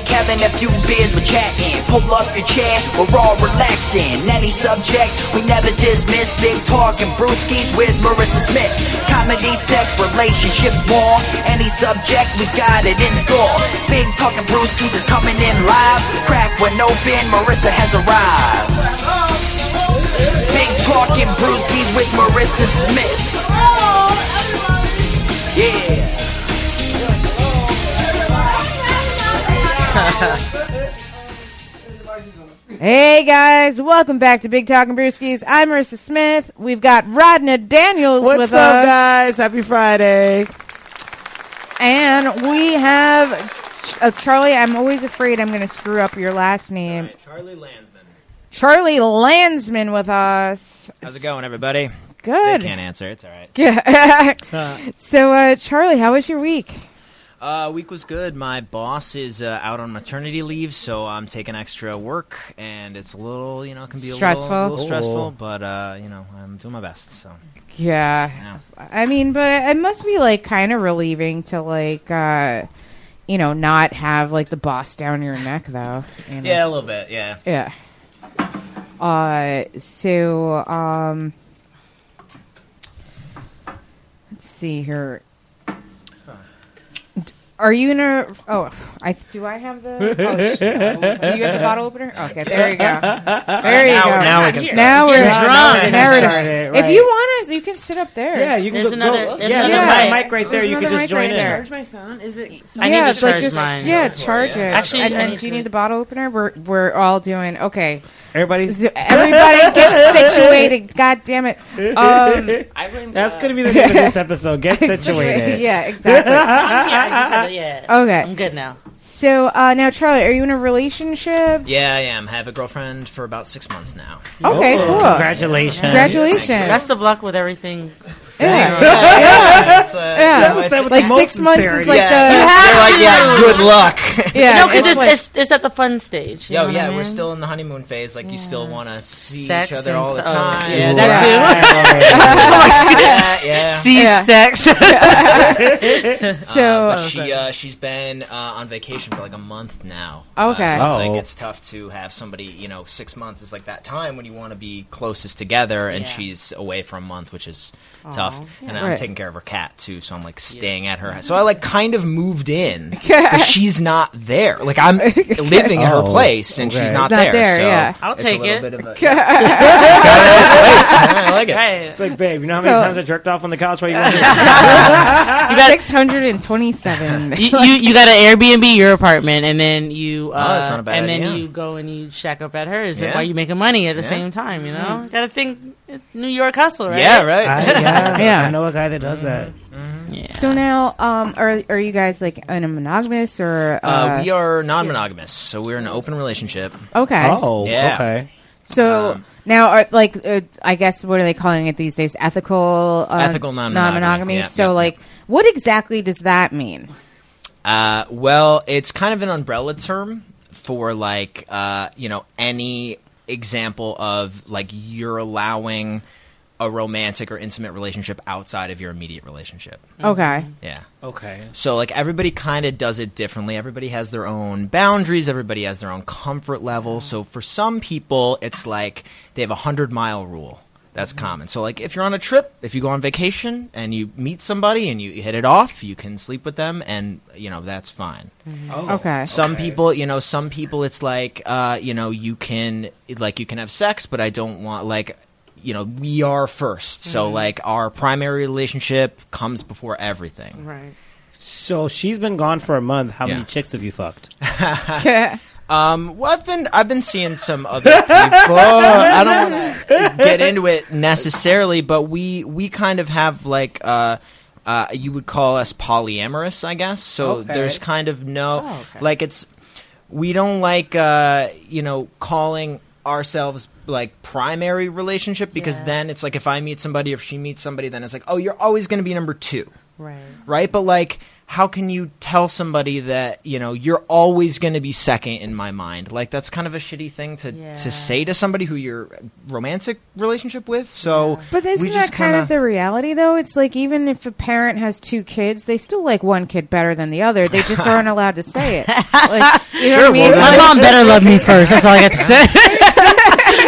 back, having a few beers, we're chatting. Pull up your chair, we're all relaxing. Any subject, we never dismiss. Big talking brewskis with Marissa Smith. Comedy, sex, relationships, more. Any subject, we got it in store. Big talking brewskis is coming in live. Crack when open, Marissa has arrived. Big talking brewskis with Marissa Smith. Yeah. Hey guys, welcome back to Big Talking Brewskis. I'm Marissa Smith. We've got Rodney Daniels What's with up, us, guys? Happy Friday. and we have uh, Charlie. I'm always afraid I'm going to screw up your last name. Charlie Landsman. Charlie Landsman with us. How's it going, everybody? Good. They can't answer. It's all right. Yeah. so, uh, Charlie, how was your week? Uh, week was good. My boss is uh, out on maternity leave, so I'm taking extra work, and it's a little, you know, it can be a Stressful. little, little Oh. stressful, but uh, you know, I'm doing my best. So Yeah. yeah. I mean, but it must be like kind of relieving to like, uh, you know, not have like the boss down your neck, though. you know? yeah, a little bit. Yeah. Yeah. Uh, so, um, let's see here. D- Are you in a? Oh, I do. I have the. Oh, sh- do you have the bottle opener? Okay, there you go. There you Now- go. now we can start. Now we're Yeah, now we can Now we're start right. If you want us, you can sit up there. Yeah, you can There's go. another- go- there's yeah, another there's my mic. mic right there. There's You can just mic right join in. Charge my phone. Is it? I need yeah, to like charge just mine. yeah, charge it. Actually, and I then do you need the bottle opener? We're we're all doing okay. Everybody's. Everybody get situated. God damn it. Um, I blame. That's uh, gonna be the name of this episode. Get situated. yeah, exactly. yeah, I just had to, yeah. Okay. I'm good now. So uh, now, Charlie, are you in a relationship? Yeah, I am. I have a girlfriend for about six months now. Okay, Oh, cool. Congratulations. Congratulations. Best of luck with everything. Yeah. yeah, it's, uh, Yeah. you it's- Like six most months is like yeah, the. they're like, yeah, good luck. Yeah, no, because it's it's, like- it's it's at the fun stage. you Yo, know what I yeah, we're still in the honeymoon phase. Like, you still want to see Sex each other all the so- time. yeah, that Yeah, yeah, see sex. So- Uh, she uh, she's been uh, on vacation for like a month now. Okay. uh, so it's Oh. like it's tough to have somebody. You know, six months is like that time when you want to be closest together, and Yeah. she's away for a month, which is tough. And I'm Right. taking care of her cat too, so I'm like staying at her. house. So I like kind of moved in, but she's not there. Like I'm living at her Oh, place, and she's not, Not there, so yeah. I'll it's take little it. Bit of a, Got a nice place. I like it. Right. It's like, babe, you know how many So- times I jerked off on the couch while you were here? Six hundred and twenty-seven. you, you you got an Airbnb your apartment, and then you uh, Oh, that's not a bad and then idea. you go and you shack up at hers. Yeah. While you making money at the Yeah. same time, you know. Got to think it's New York hustle, right? Yeah, right. I, yeah, Yeah. I know a guy that does that. Yeah. So now, um, are are you guys like in a monogamous or uh, Uh, we are non-monogamous, so we're in an open relationship. okay? Oh, Yeah. okay. So Um, now, are, like, uh, I guess what are they calling it these days? Ethical, uh, Ethical non-monogamy. non-monogamy. Yeah, so, yeah, like, what exactly does that mean? Uh, well, it's kind of an umbrella term for like uh, you know any example of like you're allowing a romantic or intimate relationship outside of your immediate relationship. Mm-hmm. Okay. Yeah. Okay. So like everybody kind of does it differently. Everybody has their own boundaries. Everybody has their own comfort level. Mm-hmm. So for some people, it's like they have a hundred mile rule. That's mm-hmm. common. So like if you're on a trip, if you go on vacation and you meet somebody and you hit it off, you can sleep with them, and you know that's fine. Oh, Okay. Some people, you know, some people, it's like, uh, you know, you can, like, you can have sex, but I don't want, like, you know, we are 1st So, like, our primary relationship comes before everything. Right. So she's been gone for a month. How Yeah. many chicks have you fucked? Um, well, I've been, I've been seeing some other people. I don't want to get into it necessarily, but we, we kind of have, like, uh, uh, you would call us polyamorous, I guess. So Okay. there's kind of no, Oh, okay. like, it's, we don't like uh, you know calling ourselves like primary relationship because Yeah. then it's like if I meet somebody or if she meets somebody then it's like oh you're always going to be number 2 Right. right but like how can you tell somebody that you know you're always going to be second in my mind like that's kind of a shitty thing to Yeah. to say to somebody who you're romantic relationship with so But isn't we that kind kinda- of the reality, though? It's like even if a parent has two kids, they still like one kid better than the other. They just aren't allowed to say it. Like, you know what I mean? My mom better love me first. That's all I got to say.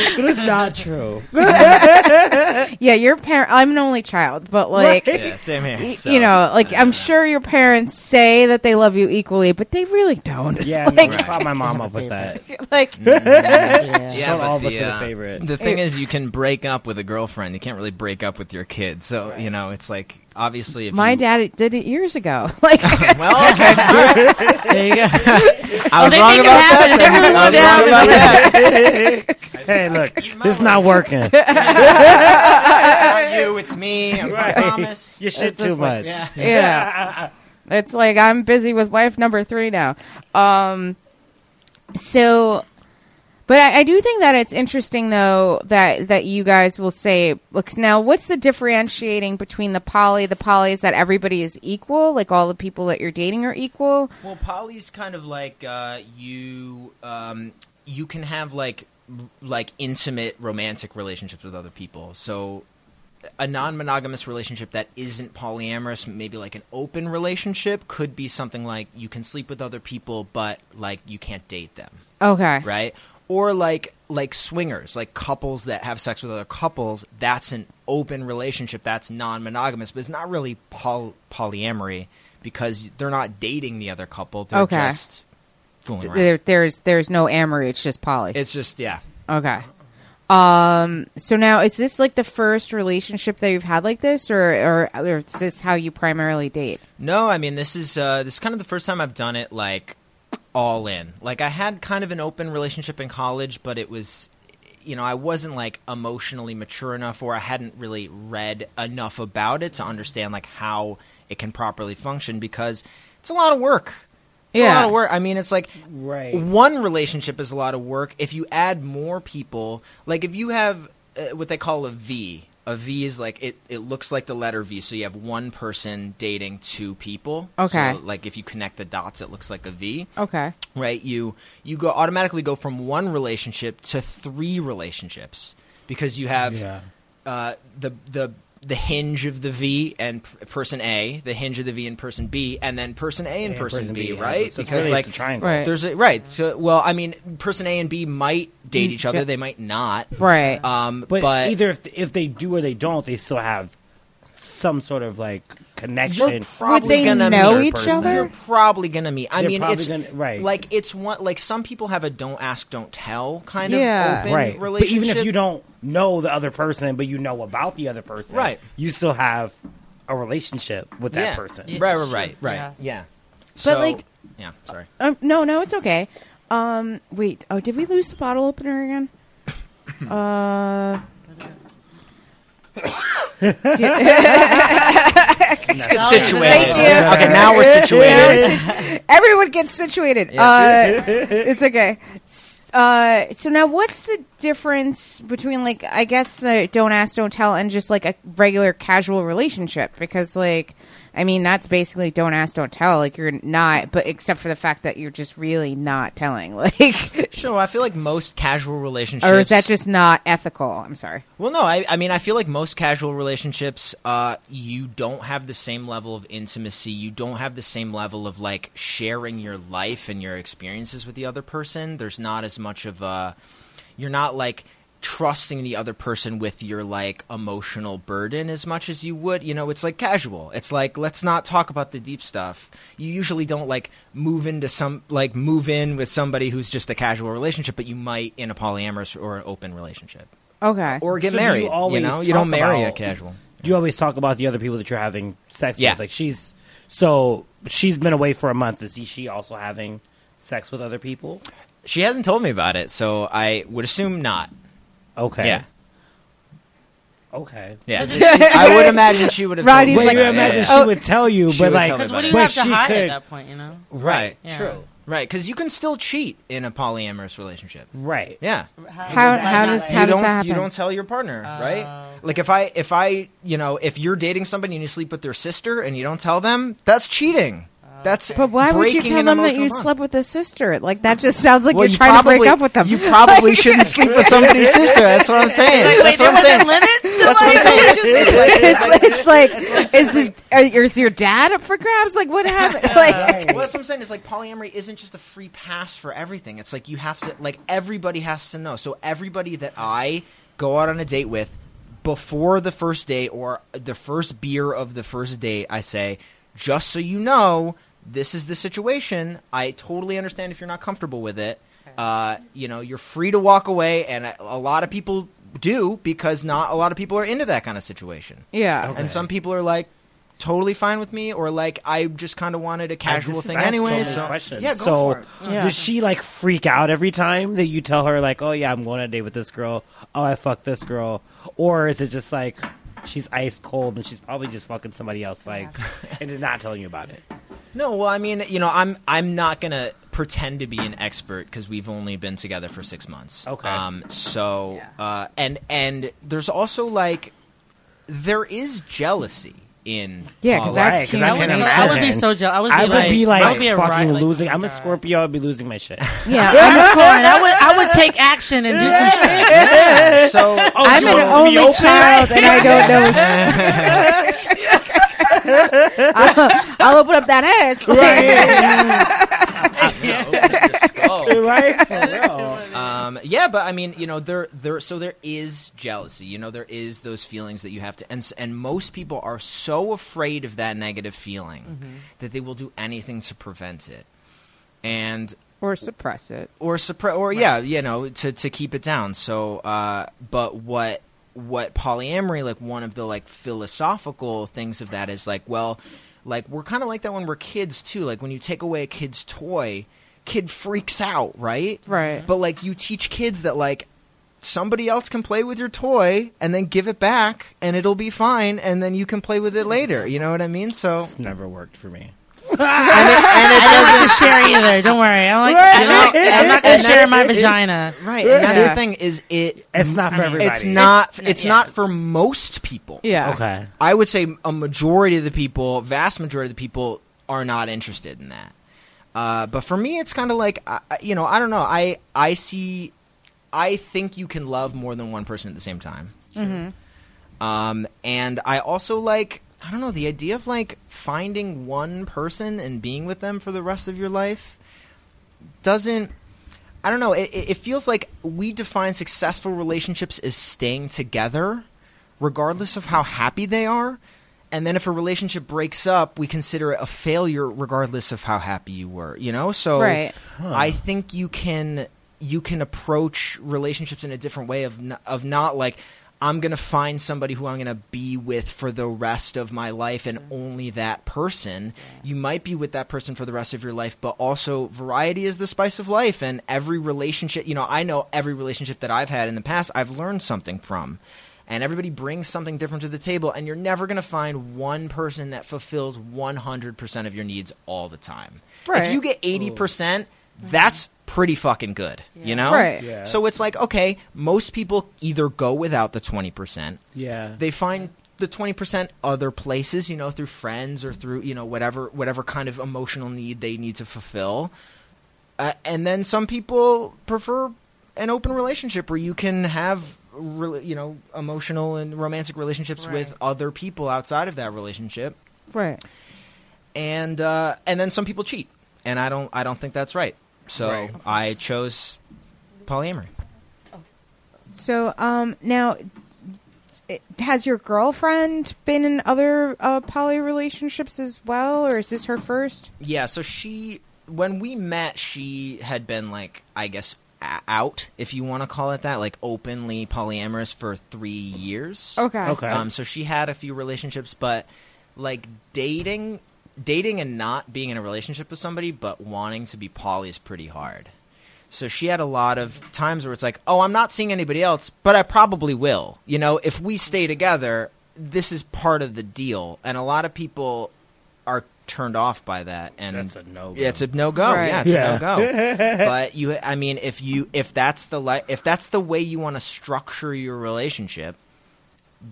It's not true. yeah, your parent. I'm an only child, but like. yeah same here y- so. You know, like I'm sure your parents say that they love you equally, but they really don't. Yeah, like, no, I caught my mom up with that. like yeah. Yeah, Not but all of us the, were the uh, favorite. The thing is, you can break up with a girlfriend. You can't really break up with your kid. So you know, it's like obviously if my you, dad did it years ago. Like, Well, okay, There you go. I was they wrong about that. Then. I was wrong about that. hey, look, this is not working. it's not you. It's me. I Right. promise. You shit It's too just like- much. Yeah. yeah. It's like I'm busy with wife number three now. Um, so, but I, I do think that it's interesting though that that you guys will say, look, now what's the differentiating between the poly? The poly is that everybody is equal, like all the people that you're dating are equal. Well, poly's kind of like uh, you. Um, you can have like r- like intimate romantic relationships with other people. So a non-monogamous relationship that isn't polyamorous, maybe like an open relationship, could be something like you can sleep with other people, but like you can't date them, Okay. right? Or like like swingers, like couples that have sex with other couples. That's an open relationship. That's non-monogamous, but it's not really poly- polyamory because they're not dating the other couple. They're Okay. just fooling around. There, there's there's no amory. It's just poly. It's just yeah. Okay. Um. So now, is this like the first relationship that you've had like this, or or, or is this how you primarily date? No, I mean this is uh, this is kind of the first time I've done it like all in. Like I had kind of an open relationship in college, but it was you know, I wasn't like emotionally mature enough or I hadn't really read enough about it to understand like how it can properly function because it's a lot of work. It's a Yeah. lot of work. I mean, it's like Right. one relationship is a lot of work. If you add more people, like if you have uh, what they call a V, A V is like it. It looks like the letter V. So you have one person dating two people. Okay. So, like if you connect the dots, it looks like a V. Okay. Right. You you go automatically go from one relationship to three relationships because you have Yeah. uh, the the the hinge of the V and p- person A, the hinge of the V and person B, and then person A and and person, person B, B, right? So because really- like it's a triangle. Right. there's a right. So well, I mean, person A and B might date Mm, each other. yeah. They might not. Right. Um, But, but, either if if they do or they don't, they still have some sort of like connection. You're probably they gonna know meet. each person. other? You're probably gonna meet. I They're mean, it's gonna- right. Like it's one. Like some people have a don't ask, don't tell kind Yeah. of open right. But relationship. even if you don't know the other person, but you know about the other person, Right. You still have a relationship with that yeah. person. Yeah. Right, right, right, right. Yeah. Yeah. So, like- yeah. Sorry. Um, no, no, it's okay. Um, wait. Oh, did we lose the bottle opener again? uh. Let's get situated. Thank you. Okay, now we're Now situated. we're situ- Everyone gets situated. Uh, it's okay. Uh, so now, what's the difference between like I guess uh, don't ask, don't tell, and just like a regular casual relationship? Because like, I mean, that's basically don't ask, don't tell. Like you're not, but except for the fact that you're just really not telling. Like, Sure. I feel like most casual relationships. or is that just not ethical? I'm sorry. Well, no. I, I mean, I feel like most casual relationships, uh, you don't have the same level of intimacy. You don't have the same level of like sharing your life and your experiences with the other person. There's not as much of a. You're not like trusting the other person with your like emotional burden as much as you would you know it's like casual it's like let's not talk about the deep stuff you usually don't like move into some like move in with somebody who's just a casual relationship but you might in a polyamorous or an open relationship Okay. or get So do you married. You, know, you don't marry a casual. Do you always talk about the other people that you're having sex Yeah. with? Like she's so she's been away for a month. Is she also having sex with other people? She hasn't told me about it, so I would assume not. Okay. Yeah, Okay. yeah. I would imagine she would have. Rodney's told me Wait, like- you it, imagine yeah, she yeah. would tell you, She but would like, tell me Because what do you but have to she hide could- at that point? You know. Right, Yeah. True. right. Because you can still cheat in a polyamorous relationship. Right. Yeah, How how does how you does don't that happen? you don't tell your partner, Oh, right? Like if I if I you know if you're dating somebody and you sleep with their sister and you don't tell them, that's cheating. That's But why would you tell them that you bond. slept with a sister? Like that just sounds like Well, you're you trying to break up with them. You probably shouldn't sleep with somebody's sister. That's what I'm saying. That's what I'm saying. That's what I'm saying. It's like- it's, it's like, is this, are, is your dad up for grabs? Like, what happened? Like, well, that's what I'm saying. Is like polyamory isn't just a free pass for everything. It's like you have to, like everybody has to know. So everybody that I go out on a date with before the first day or the first beer of the first date, I say, just so you know, this is the situation. I totally understand if you're not comfortable with it. Uh, you know, you're free to walk away, and a, a lot of people do because not a lot of people are into that kind of situation. yeah. And some people are like totally fine with me, or like I just kind of wanted a casual This thing anyway. So so questions. yeah, go so for it. Yeah. does she like freak out every time that you tell her like, "Oh yeah, I'm going on a date with this girl. Oh, I fucked this girl," or is it just like she's ice cold and she's probably just fucking somebody else like and is not telling you about it? No, well, I mean, you know, I'm I'm not gonna pretend to be an expert because we've only been together for six months. Okay. Um. So, uh, and and there's also like there is jealousy in Yeah, 'cause poly- that's Right, 'cause huge. I can I would, imagine. I would be so jealous. I would be I would like, be like I would be a fucking riot, like, losing. oh I'm a Scorpio. I'd be losing my shit. Yeah, I'm I'm, a corn. I would, I would take action and do some shit. Yeah, so I'm you an only child and I don't know. I'll, I'll open up that ass. right? For real. Um, yeah, but I mean, you know, there, there. So there is jealousy. You know, there is those feelings that you have to, and and most people are so afraid of that negative feeling that they will do anything to prevent it, and or suppress it. or suppress, or yeah, you know, to to keep it down. So, uh, but what what polyamory, like one of the like philosophical things of that is like, well, like we're kind of like that when we're kids too. Like when you take away a kid's toy, kid freaks out, right? Right. But like you teach kids that like somebody else can play with your toy and then give it back and it'll be fine and then you can play with it later. You know what I mean? So It's never worked for me. And it, and it I don't have doesn't to share either. Don't worry. I'm like, Right. I'm not, I'm not gonna share my vagina. right. And that's Yeah. the thing is it. It's not for everybody. It's not. It's- It's yeah, not for most people. Yeah. Okay. I would say a majority of the people, vast majority of the people, are not interested in that. Uh, but for me, it's kind of like I- I- you know, I don't know. I I see, I think you can love more than one person at the same time. Um, and I also like I don't know the idea of like finding one person and being with them for the rest of your life doesn't. I don't know. It, it it feels like we define successful relationships as staying together, regardless of how happy they are. And then if a relationship breaks up, we consider it a failure, regardless of how happy you were. You know, so Right. I think you can you can approach relationships in a different way of n- of not like I'm going to find somebody who I'm going to be with for the rest of my life and mm. only that person. You might be with that person for the rest of your life, but also variety is the spice of life and every relationship, you know, I know every relationship that I've had in the past I've learned something from. And everybody brings something different to the table and you're never going to find one person that fulfills 100% of your needs all the time. If you get 80%, that's pretty fucking good, you know? Right. Yeah. So it's like, okay, most people either go without the 20%. Yeah. They find the 20% other places, you know, through friends or through, you know, whatever whatever kind of emotional need they need to fulfill. Uh, and then some people prefer an open relationship where you can have re- you know, emotional and romantic relationships with other people outside of that relationship. Right. And uh, and then some people cheat. And I don't I don't think that's right. So Right. I chose polyamory. So, um, now, it- has your girlfriend been in other uh, poly relationships as well, or is this her first? Yeah, so she when we met, she had been like I guess a- out, if you want to call it that, like openly polyamorous for three years. Okay. Okay. Um, so she had a few relationships, but like dating, dating and not being in a relationship with somebody, but wanting to be poly is pretty hard. So she had a lot of times where it's like, oh, I'm not seeing anybody else, but I probably will. You know, if we stay together, this is part of the deal, and a lot of people are turned off by that. And That's a no-go. Yeah, it's a no go. Right. Yeah, it's Yeah. a no go. but you, I mean, if you if that's the li- if that's the way you want to structure your relationship,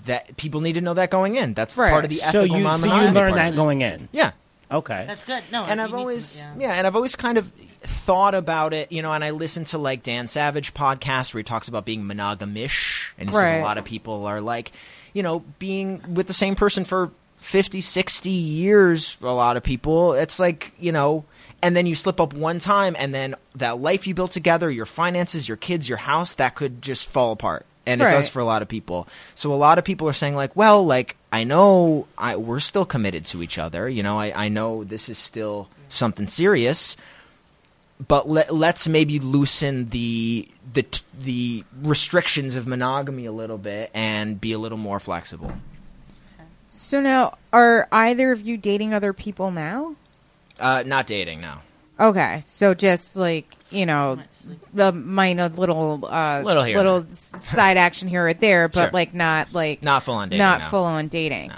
that people need to know that going in. That's Right. part of the so ethical you so non-monogamy you learned part of that going in. Yeah, Okay. That's good. No, and I've need to- always yeah. yeah. and I've always kind of thought about it, you know, and I listen to like Dan Savage podcast where he talks about being monogamish and he says a lot of people are like, you know, being with the same person for 50, 60 years, a lot of people, it's like, you know, and then you slip up one time and then that life you built together, your finances, your kids, your house, that could just fall apart. And it does for a lot of people. So a lot of people are saying like, well, like I know I we're still committed to each other. You know, I, I know this is still something serious, but let, let's maybe loosen the the the restrictions of monogamy a little bit and be a little more flexible. So now, are either of you dating other people now? Uh, not dating, no. Okay, so just like you know, the minor little uh, Little here and little side action here or there, but Sure. like not like Not full on dating. not no. full on dating.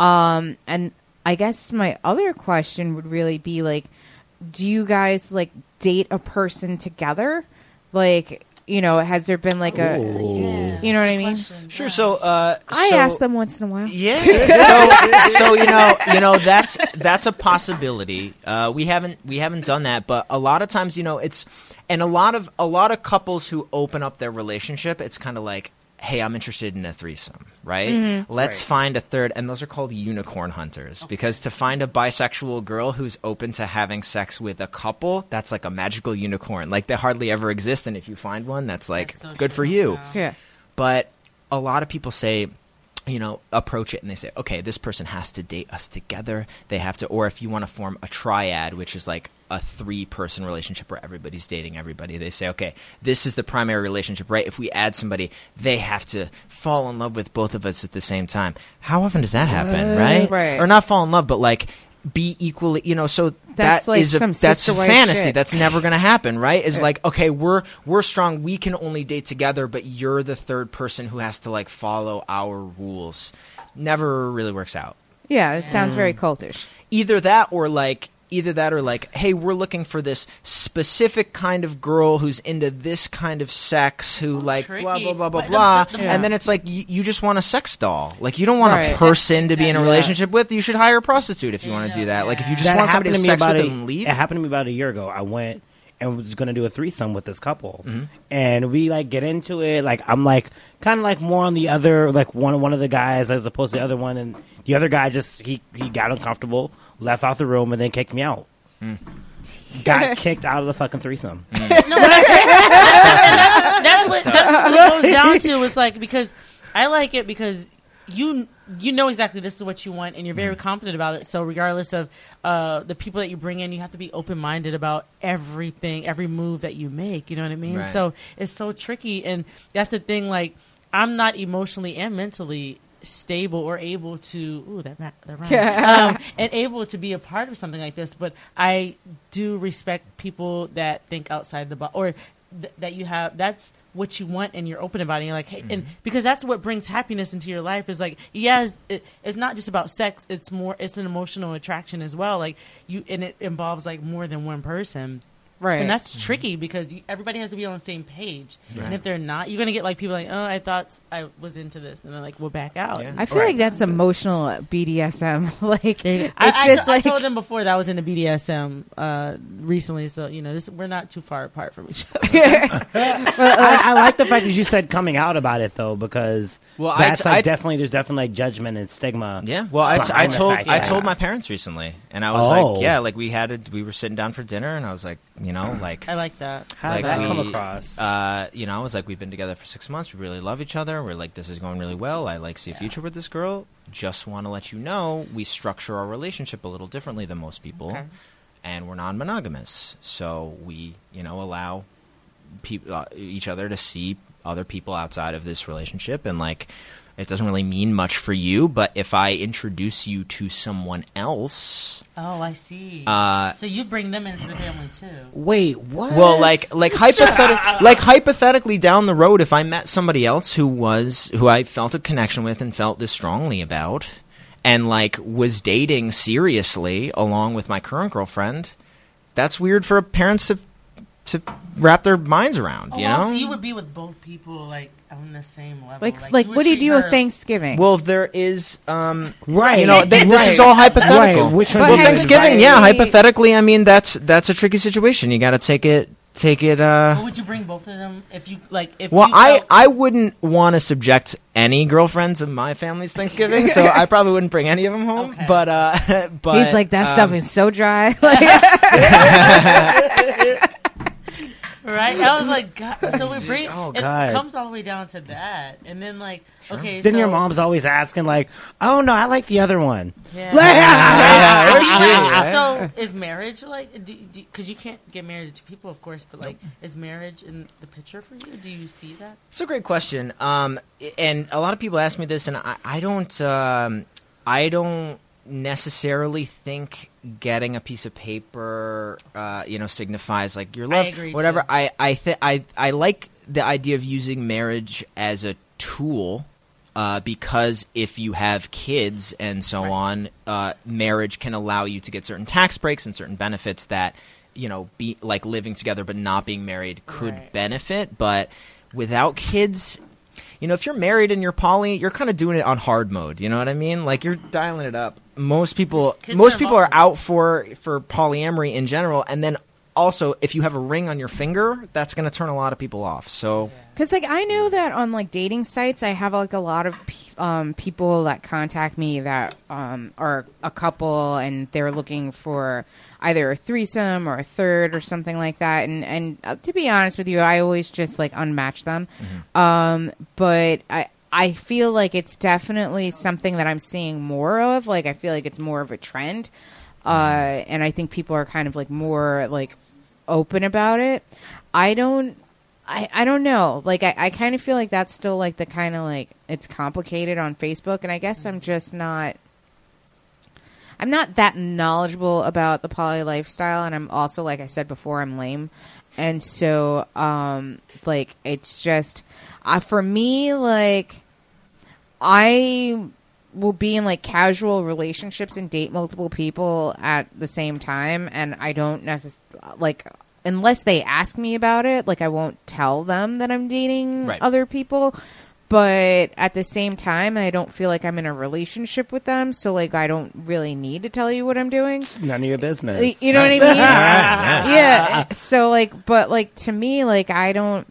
No. Um, and I guess my other question would really be like, do you guys like date a person together? Like, you know, has there been like a, you know what I mean? Sure. So, uh, I so- ask them once in a while. Yeah. so, so you know, you know, that's that's a possibility. Uh, we haven't we haven't done that, but a lot of times, you know, it's and a lot of a lot of couples who open up their relationship, it's kind of like, hey, I'm interested in a threesome, right? Mm-hmm. Let's Right. find a third, and those are called unicorn hunters because to find a bisexual girl who's open to having sex with a couple, that's like a magical unicorn. Like they hardly ever exist, and if you find one, that's like That's so good for you Yeah. Yeah. but a lot of people say you know approach it and they say okay this person has to date us together they have to or if you want to form a triad which is like a three person relationship where everybody's dating everybody. They say okay this is the primary relationship right? If we add somebody they have to fall in love with both of us at the same time. How often does that happen uh, right? Right. or not fall in love but like be equally you know so That's that like is a, some that's a fantasy. shit. that's never going to happen right? Is like okay we're we're strong. We can only date together but you're the third person who has to like follow our rules. Never really works out. Yeah, it sounds very mm. cultish. either that or like either that or like, hey, we're looking for this specific kind of girl who's into this kind of sex, who like blah tricky. blah blah blah But the- blah, the- and then it's like you, you just want a sex doll. Like you don't want Right. a person to be in a Exactly. relationship with. You should hire a prostitute if you You want to do that. Like if you just that want somebody to to sex with a, and leave. It happened to me about a year ago. I went and was going to do a threesome with this couple, Mm-hmm. and we like get into it. Like I'm like kind of like more on the other, like one one of the guys as opposed to the other one, and the other guy just he he got uncomfortable, left out the room, and then kicked me out. Mm. Got kicked out of the fucking threesome. No, but that's, that's, that's what that's what it goes down to. It's like because I like it because you you know exactly this is what you want and you're very confident about it. So regardless of uh, the people that you bring in, you have to be open minded about everything, every move that you make. You know what I mean? Right. So it's so tricky, and that's the thing. Like I'm not emotionally and mentally stable or able to ooh that, ma- that rhymed. um, and able to be a part of something like this but i do respect people that think outside the box or th- that you have that's what you want and you're open about it and you're like hey and mm-hmm. because that's what brings happiness into your life is like yes it, it's not just about sex it's more it's an emotional attraction as well like you and it involves like more than one person Right. and that's tricky because you, everybody has to be on the same page. And if they're not, you're gonna get like people like, "Oh, I thought I was into this," and they're like, "We'll back out." Yeah. I feel like that's emotional BDSM. like I, it's I, just I like told them before that I was into BDSM uh, recently, so you know this we're not too far apart from each other. I, I like the fact that you said coming out about it though, because Well, that's t- like I t- definitely there's definitely like judgment and stigma. Yeah, well, I, t- I behind told fact I told my parents recently, and I was Oh. like, yeah, like we had a, we were sitting down for dinner, and I was like, you know, like I like that. How like did that we, come across? Uh, you know, I was like, we've been together for six months. We really love each other. We're like, this is going really well. I like see a future with this girl. Just want to let you know, we structure our relationship a little differently than most people, Okay. and we're non-monogamous. So we, you know, allow peop- uh, each other to see other people outside of this relationship, and like. It doesn't really mean much for you, but if I introduce you to someone else, Oh, I see. Uh, so you bring them into the family too. Wait, what? Well, like like hypothetic, like hypothetically down the road, if I met somebody else who was who I felt a connection with and felt this strongly about, and like was dating seriously along with my current girlfriend, that's weird for parents to to wrap their minds around. Oh, You wow, know. so you would be with both people like on the same level. like Like, like what do you do her- with Thanksgiving? well, there is, um, right. you know, th- this is all hypothetical. Right, which But one? well, Thanksgiving, but- yeah, hypothetically, I mean, that's that's a tricky situation. You got to take it, take it. uh But would you bring both of them if you like? If Well, you I, felt- I wouldn't want to subject any girlfriends of my family's Thanksgiving, so I probably wouldn't bring any of them home. Okay. But uh, but He's like that um, stuff is so dry. Like, right. I was like, God. so we bring. Oh, it God. comes all the way down to that, and then like, okay, Then so, your mom's always asking like, "Oh no, I like the other one." Yeah. Yeah, I or she, right? So is marriage like? Because you can't get married to people, of course, but like, is marriage in the picture for you? Do you see that? It's a great question, um, and a lot of people ask me this, and I, I don't, um, I don't necessarily think getting a piece of paper, uh, you know, signifies like your love, agree, whatever. too. I, I, th- I, I like the idea of using marriage as a tool. Uh, because if you have kids and so on, uh, marriage can allow you to get certain tax breaks and certain benefits that you know, be like living together but not being married could Right. benefit. But without kids, you know, if you're married and you're poly, you're kind of doing it on hard mode. You know what I mean? Like you're dialing it up. Most people, most are people are out for for polyamory in general, and then also if you have a ring on your finger, that's going to turn a lot of people off. So. Because like I know that on like dating sites, I have like a lot of um, people that contact me that um, are a couple and they're looking for either a threesome or a third or something like that. And and uh, to be honest with you, I always just like unmatch them. Um, but I. I feel like it's definitely something that I'm seeing more of. Like I feel like it's more of a trend, uh, and I think people are kind of like more like open about it. I don't I, I don't know. Like I, I kind of feel like that's still like the kind of like it's complicated on Facebook and I guess I'm just not I'm not that knowledgeable about the poly lifestyle and I'm also like I said before I'm lame. And so um like it's just uh, for me like I will be in like casual relationships and date multiple people at the same time, and I don't necessarily like unless they ask me about it. Like I won't tell them that I'm dating Right. other people. But at the same time, I don't feel like I'm in a relationship with them, so like I don't really need to tell you what I'm doing. None of your business. You know what I mean? Yeah. yeah. So like, but like to me, like I don't.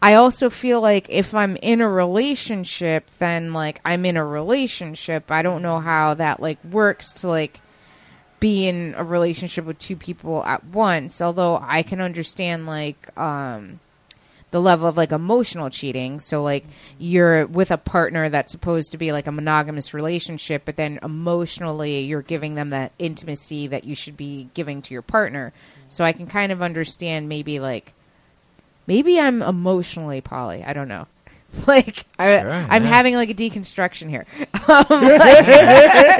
I also feel like if I'm in a relationship, then like I'm in a relationship. I don't know how that like works to like be in a relationship with two people at once. Although I can understand like um the level of like emotional cheating. So like you're with a partner that's supposed to be like a monogamous relationship, but then emotionally you're giving them that intimacy that you should be giving to your partner. So I can kind of understand maybe like maybe I'm emotionally poly. I don't know. Like I, Sure, I'm yeah. having like a deconstruction here.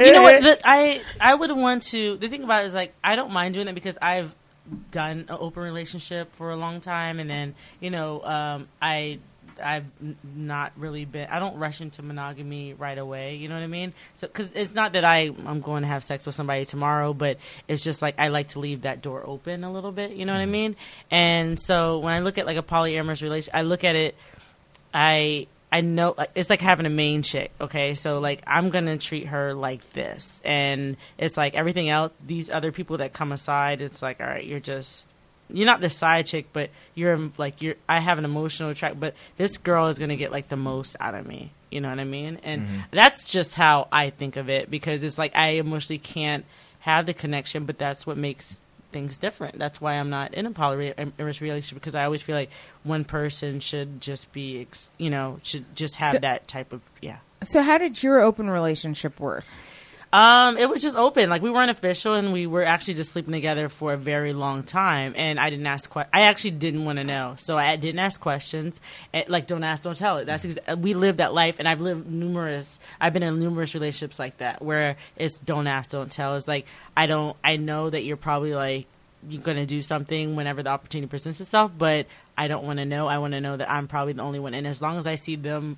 you know what? The, I I would want to. The thing about it is like I don't mind doing it because I've done an open relationship for a long time, and then you know um, I I've n- not really been. I don't rush into monogamy right away. You know what I mean? So because it's not that I I'm going to have sex with somebody tomorrow, but it's just like I like to leave that door open a little bit. You know what I mm-hmm. mean? And so when I look at like a polyamorous relation, I look at it. I I know like it's like having a main chick, okay? So like I'm gonna treat her like this, and it's like everything else. These other people that come aside, it's like all right, you're just you're not the side chick, but you're like you're. I have an emotional track, but this girl is gonna get like the most out of me. You know what I mean? And mm-hmm. that's just how I think of it because it's like I emotionally can't have the connection, but that's what makes things different. That's why I'm not in a polyamorous relationship because I always feel like one person should just be, you know, should just have So- that type of yeah. so how did your open relationship work? Um, it was just open. Like we weren't official, and we were actually just sleeping together for a very long time. And I didn't ask. Que- I actually didn't want to know, so I didn't ask questions. And, like, don't ask, don't tell. It. That's we lived that life, and I've lived numerous. I've been in numerous relationships like that, where it's don't ask, don't tell. It's like I don't. I know that you're probably like you're gonna do something whenever the opportunity presents itself, but I don't want to know. I want to know that I'm probably the only one, and as long as I see them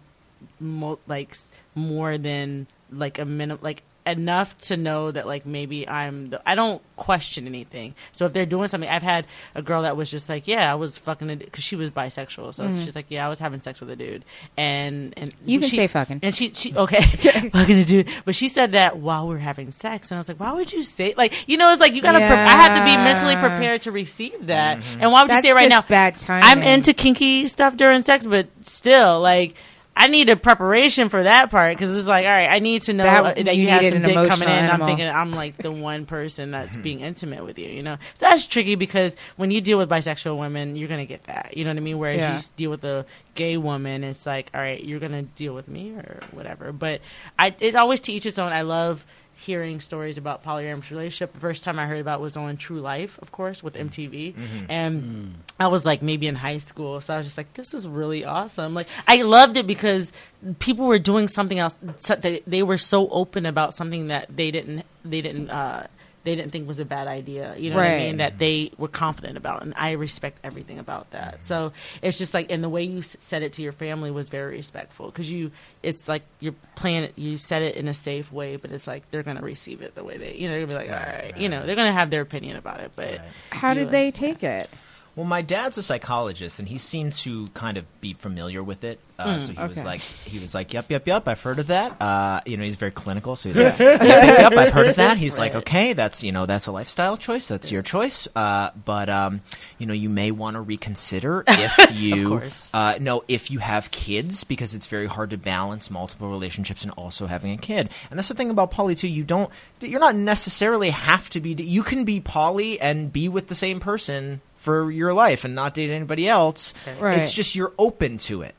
mo- like more than like a minimum like enough to know that like maybe I'm the I don't question anything. So if they're doing something, I've had a girl that was just like, yeah, I was fucking it because she was bisexual. So she's like, yeah, I was having sex with a dude, and and Mm-hmm. You can she- say fucking. and she she okay fucking a dude, but she said that while we are having sex, and I was like, why would you say like you know it's like you gotta pre- I had to be mentally prepared to receive that, and why would That's you say it right just now? bad time. I'm into kinky stuff during sex, but still, like, I need a preparation for that part because it's like, all right, I need to know That- uh, that, you you have needed some dick coming in. animal. I'm thinking I'm like the one person that's being intimate with you. You know, so that's tricky because when you deal with bisexual women, you're gonna get that. You know what I mean? Whereas Yeah. you deal with a gay woman, it's like, all right, you're gonna deal with me or whatever. But I, it's always to each its own. I love hearing stories about polyamorous relationship. The first time I heard about was on True Life, of course, with mm. MTV, mm-hmm. and mm. I was like maybe in high school, so I was just like, this is really awesome. Like I loved it because people were doing something else. They, they were so open about something that they didn't they didn't uh, they didn't think was a bad idea. You know what I mean? That they were confident about, and I respect everything about that. So it's just like, and the way you said it to your family was very respectful because you, it's like you're playing it. You said it in a safe way, but it's like they're gonna receive it the way they, you know, they're gonna be like, all right, you know, they're gonna have their opinion about it, but How did like- they take it? Well, my dad's a psychologist, and he seemed to kind of be familiar with it. Uh, so he was like, he was like, "Yep, yep, yep, I've heard of that." Uh, you know, he's very clinical, so he's like, "Yep, yep, yep, I've heard of that." He's like, "Okay, that's you know, that's a lifestyle choice. That's your choice. Uh, but um, you know, you may want to reconsider if you, uh, no, if you have kids, because it's very hard to balance multiple relationships and also having a kid. And that's the thing about poly too. You don't, you're not necessarily have to be. You can be poly and be with the same person for your life and not date anybody else. Right. It's just you're open to it.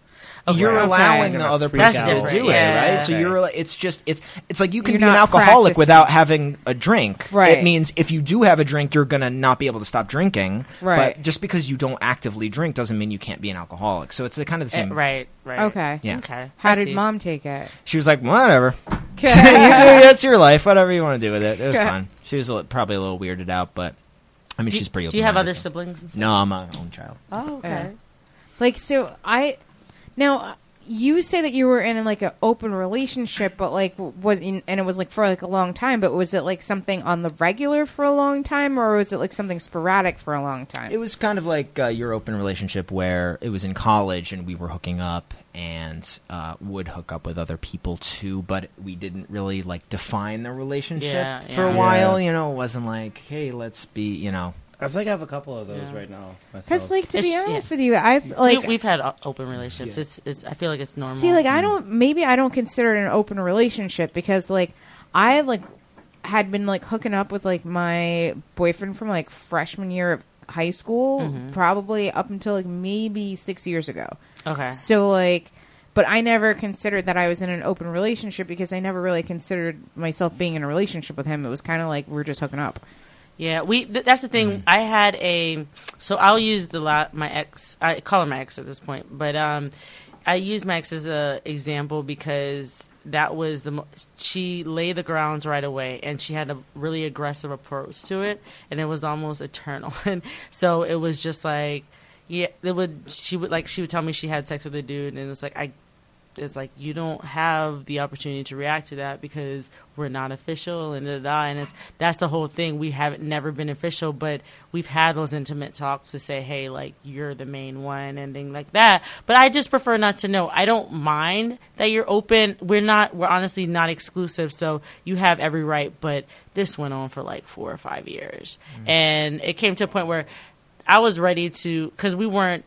Okay. You're Okay. allowing You're the other person to do it, Yeah. right? So you're. like- It's just. It's. It's like you can You're be an alcoholic practicing. without having a drink. Right. It means if you do have a drink, you're gonna not be able to stop drinking. Right. But just because you don't actively drink doesn't mean you can't be an alcoholic. So it's the kind of the Eh, same. right, right, Okay. Yeah. okay. How I did see. mom take it? She was like, whatever. You do- that's your life. Whatever you want to do with it. It was Okay. fun. She was a li- probably a little weirded out, but I mean, Do, she's pretty. Old. Do you have other so- siblings? and stuff? No, I'm my own child. Oh, okay. Yeah. Like so, I now you say that you were in like an open relationship, but like was in, and it was like for like a long time. But was it like something on the regular for a long time, or was it like something sporadic for a long time? It was kind of like uh, your open relationship where it was in college and we were hooking up and uh, would hook up with other people too, but we didn't really like define the relationship Yeah, for yeah. a while. Yeah. You know, it wasn't like, hey, let's be, you know. I feel like I have a couple of those Yeah. right now. Because myself. like to It's- be yeah. honest with you, I like we, we've had o- open relationships. It's, it's. I feel like it's normal. See, like I don't. Maybe I don't consider it an open relationship because, like, I like had been like hooking up with like my boyfriend from like freshman year of high school, Mhm. probably up until like maybe six years ago. Okay. So like, but I never considered that I was in an open relationship because I never really considered myself being in a relationship with him. It was kind of like we're just hooking up. Yeah, we. Th- that's the thing. I had a. So I'll use the la- my ex. I call him my ex at this point, but um, I use my ex as a example because that was the. Mo- she laid the grounds right away, and she had a really aggressive approach to it, and it was almost eternal. and so it was just like, yeah, it would. She would like she would tell me she had sex with a dude, and it was like I it's like you don't have the opportunity to react to that because we're not official and da, da, da. and it's that's the whole thing. We haven't never been official but we've had those intimate talks to say hey like you're the main one and things like that. But i just prefer not to know. I don't mind that you're open. We're not we're honestly not exclusive so you have every right but this went on for like four or five years. Mm. And it came to a point where i was ready to because we weren't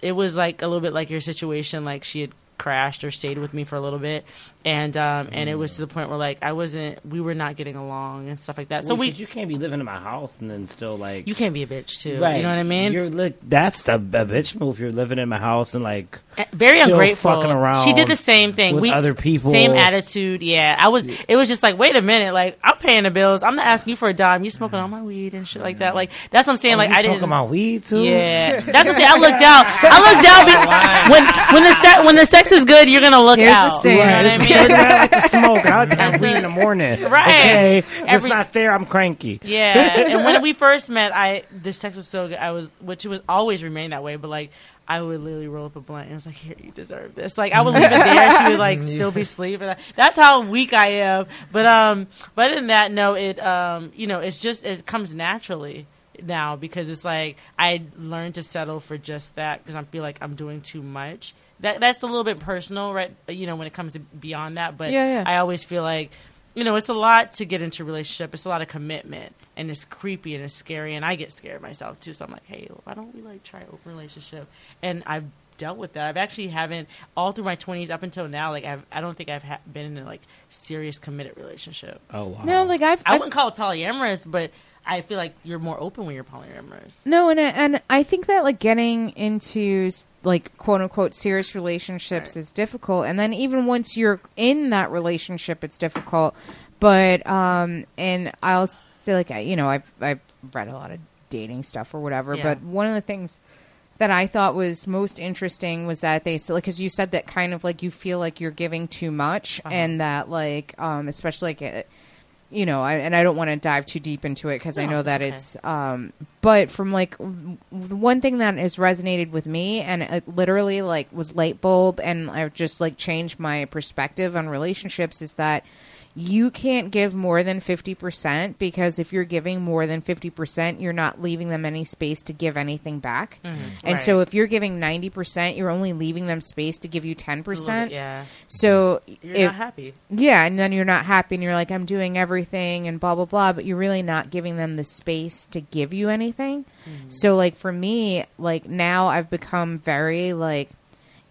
it was like a little bit like your situation like she had crashed or stayed with me for a little bit and um and it was to the point where like i wasn't we were not getting along and stuff like that so Well, we 'cause you can't be living in my house and then still like you can't be a bitch too Right. you know what i mean You're like that's the a bitch move. You're living in my house and like Eh, very still ungrateful. fucking around. She did the same thing. with we other people. Same attitude. Yeah, I was. It was just like, wait a minute. Like I'm paying the bills. I'm not asking you for a dime. You smoking all my weed and shit like that. Like that's what I'm saying. Oh, like you I smoking didn't. Smoking my weed too. Yeah, that's what I'm saying. I looked out. I looked out be- when when the se- when the sex is good. You're gonna look Here's the out. saying. You know what I mean? Certain I like to smoke. I like to have weed in the morning. Right. Okay. It's not fair. I'm cranky. Yeah, and when we first met, I the sex was so good. I was, which it was always remained that way. But like, I would literally roll up a blunt and it was like, "Here, you deserve this." Like, I would leave it there. She would like still be sleeping. That's how weak I am. But um, but other than that, no, it um, you know, it's just it comes naturally now because it's like I learned to settle for just that because I feel like I'm doing too much. That that's a little bit personal, right? You know, when it comes to beyond that, but Yeah, yeah. I always feel like you know, it's a lot to get into a relationship. It's a lot of commitment, and it's creepy and it's scary, and I get scared myself too. So I'm like, hey, why don't we like try open relationship? And I've dealt with that. I've actually haven't all through my 20s up until now. Like I've, I don't think I've ha- been in a like serious committed relationship. Oh wow. No, like I've, I I've wouldn't call it polyamorous, but I feel like you're more open when you're polyamorous. No, and and I think that like getting into like quote unquote serious relationships is difficult, and then even once you're in that relationship, it's difficult. But um, and I'll say like I- you know I've I've read a lot of dating stuff or whatever, Yeah. but one of the things that I thought was most interesting was that they like because you said that kind of like you feel like you're giving too much, Uh-huh. and that like um, especially like. uh you know, I, and I don't want to dive too deep into it because I know that okay. it's. Um, but from like w- one thing that has resonated with me, and it literally like was light bulb, and I've just like changed my perspective on relationships is that you can't give more than 50% because if you're giving more than 50%, you're not leaving them any space to give anything back. Mm-hmm. And Right. so if you're giving 90%, you're only leaving them space to give you 10%. bit, yeah, So you're if- not happy. yeah, and then you're not happy and you're like, I'm doing everything and blah, blah, blah, but you're really not giving them the space to give you anything. Mm-hmm. So, like, for me, like, now I've become very, like,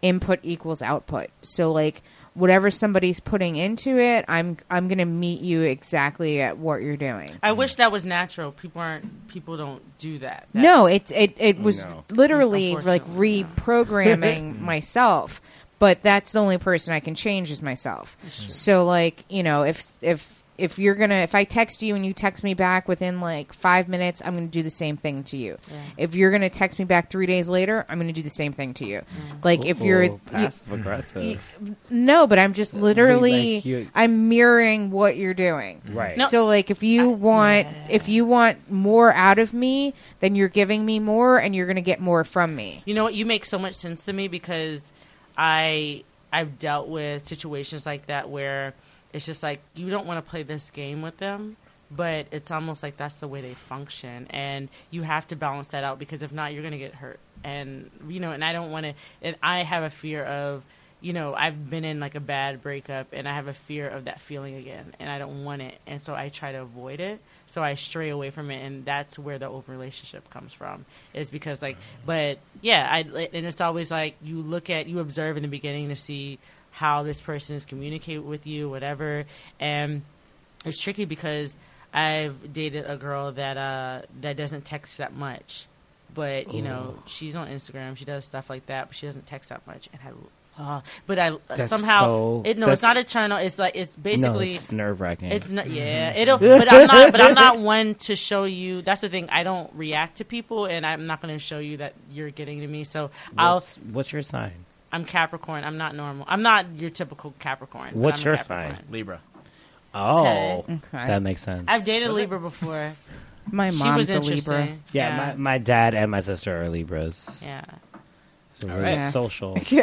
input equals output. So, like, whatever somebody's putting into it, I'm I'm gonna meet you exactly at what you're doing. I wish that was natural. People aren't. People don't do that. That- No, it it it was No. literally like Unfortunately, reprogramming myself. But that's the only person I can change is myself. So like you know if if if you're gonna if I text you and you text me back within like five minutes, I'm gonna do the same thing to you. Yeah. If you're gonna text me back three days later, I'm gonna do the same thing to you. Mm. Like if you're Ooh, passive aggressive. no, but I'm just literally like you- I'm mirroring what you're doing. Mm-hmm. right. No. So like if you want if you want more out of me, then you're giving me more and you're going to get more from me. You know what? You make so much sense to me because I I've dealt with situations like that where it's just like you don't want to play this game with them, but it's almost like that's the way they function, and you have to balance that out because if not, you're going to get hurt. And you know, and I don't want to. And I have a fear of. You know, I've been in like a bad breakup and I have a fear of that feeling again and I don't want it. And so I try to avoid it. So I stray away from it and that's where the open relationship comes from. Is because like but yeah, I and it's always like you look at you observe in the beginning to see how this person is communicate with you, whatever. And it's tricky because I've dated a girl that uh that doesn't text that much. But, you know, she's on Instagram, she does stuff like that, but she doesn't text that much and I uh, but I That's somehow so- it no, it's not eternal. It's like it's basically no, it's nerve wracking. it's not. Yeah, it'll. But I'm not. But I'm not one to show you. That's the thing. I don't react to people, and I'm not going to show you that you're getting to me. So I'll. What's, what's your sign? I'm Capricorn. I'm not normal. I'm not your typical Capricorn. What's I'm your Capricorn. sign? Libra. Oh, Okay. Okay. that makes sense. I've dated Libra before. My she mom's was a Libra. interesting. yeah, My, my dad and my sister are Libras. yeah. So All we're right. social. Are you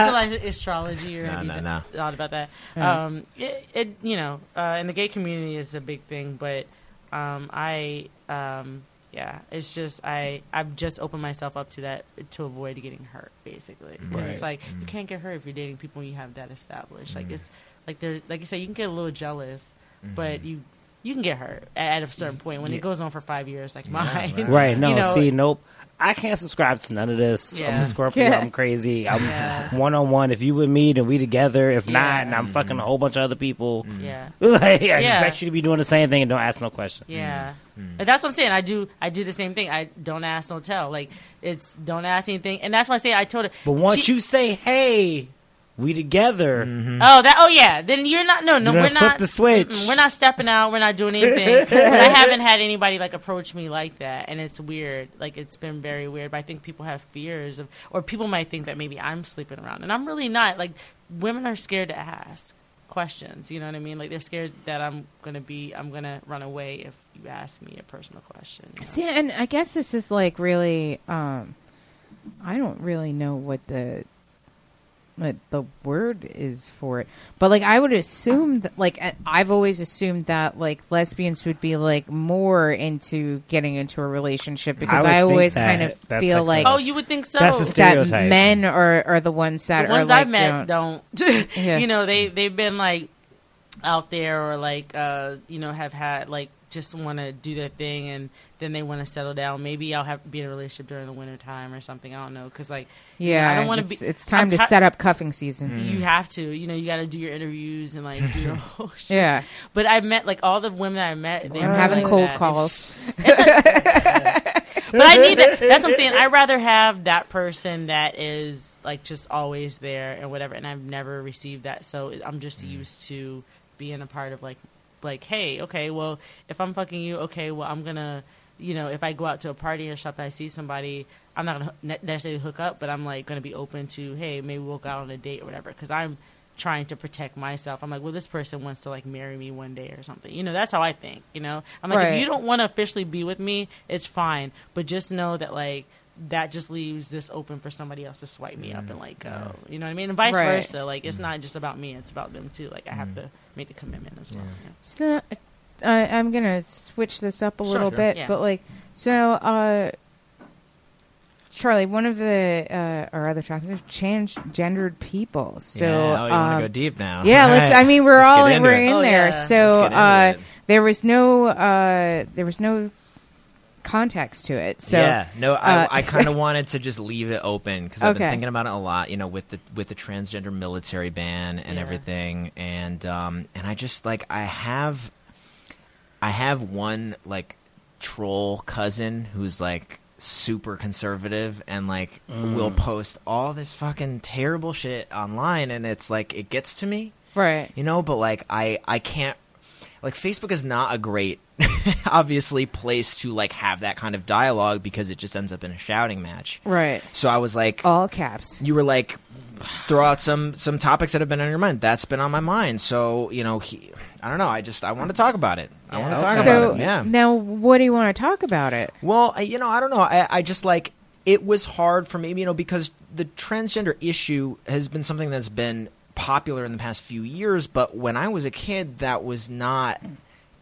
into like astrology or No, have you no, d- no. thought about that? Yeah. Um, it, it you know, uh, in the gay community is a big thing, but um, I um, yeah, it's just I I've just opened myself up to that to avoid getting hurt, basically, because it's Right. like you can't get hurt if you're dating people you have that established. Like Mhm. it's like there, like you said you can get a little jealous, Mm-hmm. but you. You can get hurt at a certain point when Yeah. it goes on for five years, like Yeah, mine. right. Right. No. You know, see, nope. I can't subscribe to none of this. I'm a Scorpio. Yeah. I'm crazy. I'm one on one. If you with me, then we together. If Yeah. not, and I'm fucking a mm-hmm. whole bunch of other people. Mm-hmm. Yeah. like, I Yeah. expect you to be doing the same thing and don't ask no questions. Yeah, mm-hmm. And that's what I'm saying. I do. I do the same thing. I don't ask, don't tell. Like it's don't ask anything, and that's why I say I told her. But once she- you say, "Hey, we together," Oh, that. Oh, yeah. Then you're not. No, no, we're not. the switch. We're not stepping out. We're not doing anything. but I haven't had anybody like approach me like that, and it's weird. Like it's been very weird. But I think people have fears of, or people might think that maybe I'm sleeping around, and I'm really not. Like women are scared to ask questions. You know what I mean? Like they're scared that I'm gonna be. I'm gonna run away if you ask me a personal question. you know? See, and I guess this is like really. Um, I don't really know what the what the word is for it, but like I would assume that like I- I've always assumed that like lesbians would be like more into getting into a relationship because would I, always kind of feel like like, Oh, you would think so. That's a that men are are the ones that are. the are ones like I've met don't- don't. Yeah. You know, they they've been like out there or like uh, you know have had like just want to do their thing and then they want to settle down. Maybe I'll have be in a relationship during the winter time or something. I don't know because like you know, Yeah, I don't want to be. it's time I'm to ti- set up cuffing season. Mm. You have to, you know, you got to do your interviews and like do the whole shit. Yeah. But I met like all the women I met. They I'm having like cold that. calls. but I need that. That's what I'm saying. I'd rather have that person that is like just always there and whatever. And I've never received that, so I'm just mm. used to being a part of like, like, hey, okay, well, if I'm fucking you, okay, well, I'm gonna, you know, if I go out to a party or something, I see somebody, I'm not gonna necessarily hook up, but I'm like gonna be open to, hey, maybe we'll go out on a date or whatever, because I'm trying to protect myself. I'm like, well, this person wants to like marry me one day or something. You know, that's how I think. You know, I'm like, Right. if you don't want to officially be with me, it's fine, but just know that like that just leaves this open for somebody else to swipe me up and mm, like go. You know what I mean? And vice Right. versa. Like it's mm. not just about me; it's about them too. Like I have mm. to make the commitment as well. Yeah. So I I'm gonna switch this up a Sure, little sure. bit, Yeah. but like so. uh Charlie, one of the uh, our other topics is gendered people. So, Yeah, oh, you want um, to go deep now? Yeah, All let's. right. I mean, we're Let's all get into we're it. in Oh, there. yeah. So Let's get into uh, it. there was no uh, there was no context to it. So yeah, no, I, uh, I kind of wanted to just leave it open because I've been thinking about it a lot. You know, with the with the transgender military ban and Yeah. everything, and um, and I just like I have, I have one like troll cousin who's like super conservative and like will post all this fucking terrible shit online, and it's like it gets to me right. you know but like i i can't like facebook is not a great obviously place to like have that kind of dialogue because it just ends up in a shouting match. Right. so i was like All caps. you were like throw out some some topics that have been on your mind. That's been on my mind. So you know he, i don't know. I just i want to talk about it. I want to talk So about it. Yeah. now, what do you want to talk about it? well, I, you know, I don't know. I, I just like it was hard for me, you know, because the transgender issue has been something that's been popular in the past few years, but when I was a kid, that was not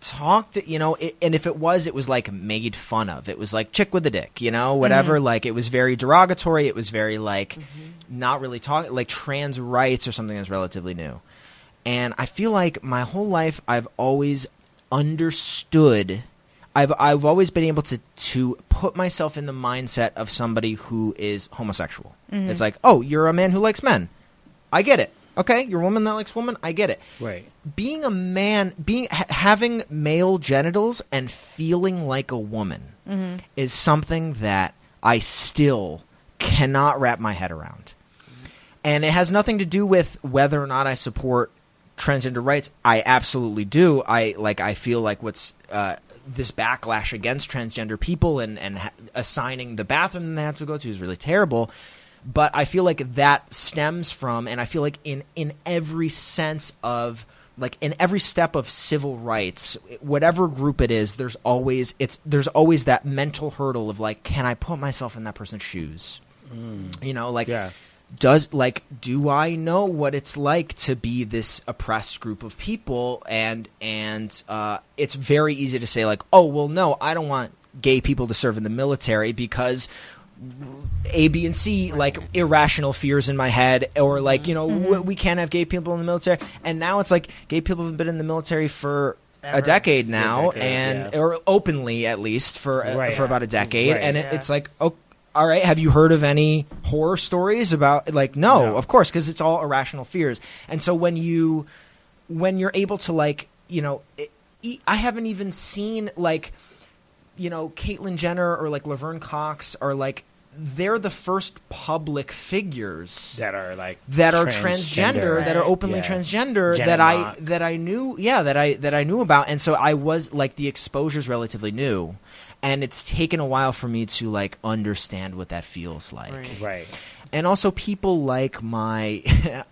talked you know it, and if it was it was like made fun of. It was like chick with a dick you know whatever. Mm-hmm. Like it was very derogatory. It was very like mm-hmm. not really talking like trans rights or something that's relatively new. And i feel like my whole life i've always understood I've I've always been able to to put myself in the mindset of somebody who is homosexual. Mm-hmm. It's like, oh, you're a man who likes men. I get it. Okay, you're a woman that likes woman. I get it. Right. Being a man, being ha- having male genitals and feeling like a woman is something that I still cannot wrap my head around. And it has nothing to do with whether or not I support transgender rights. I absolutely do. I like. I feel like what's uh, this backlash against transgender people and and ha- assigning the bathroom they have to go to is really terrible. But I feel like that stems from, and I feel like in in every sense of like in every step of civil rights, whatever group it is, there's always it's there's always that mental hurdle of like, can I put myself in that person's shoes? You know, like Yeah. does like do I know what it's like to be this oppressed group of people and and uh, it's very easy to say like oh well no I don't want gay people to serve in the military because A B and C like irrational fears in my head or like you know w- we can't have gay people in the military and now it's like gay people have been in the military for a decade now decade, and yeah. or openly at least for uh, Right. for about a decade Right. and it, it's like oh all right have you heard of any horror stories about like no, No. of course because it's all irrational fears and so when you when you're able to like you know I haven't even seen like you know caitlyn jenner or like laverne cox are like they're the first public figures That are like that are transgender, that are openly Yeah. transgender Jenna that I that I knew yeah that I that I knew about. And so I was like the exposure's relatively new. And it's taken a while for me to like understand what that feels like. Right. and also people like my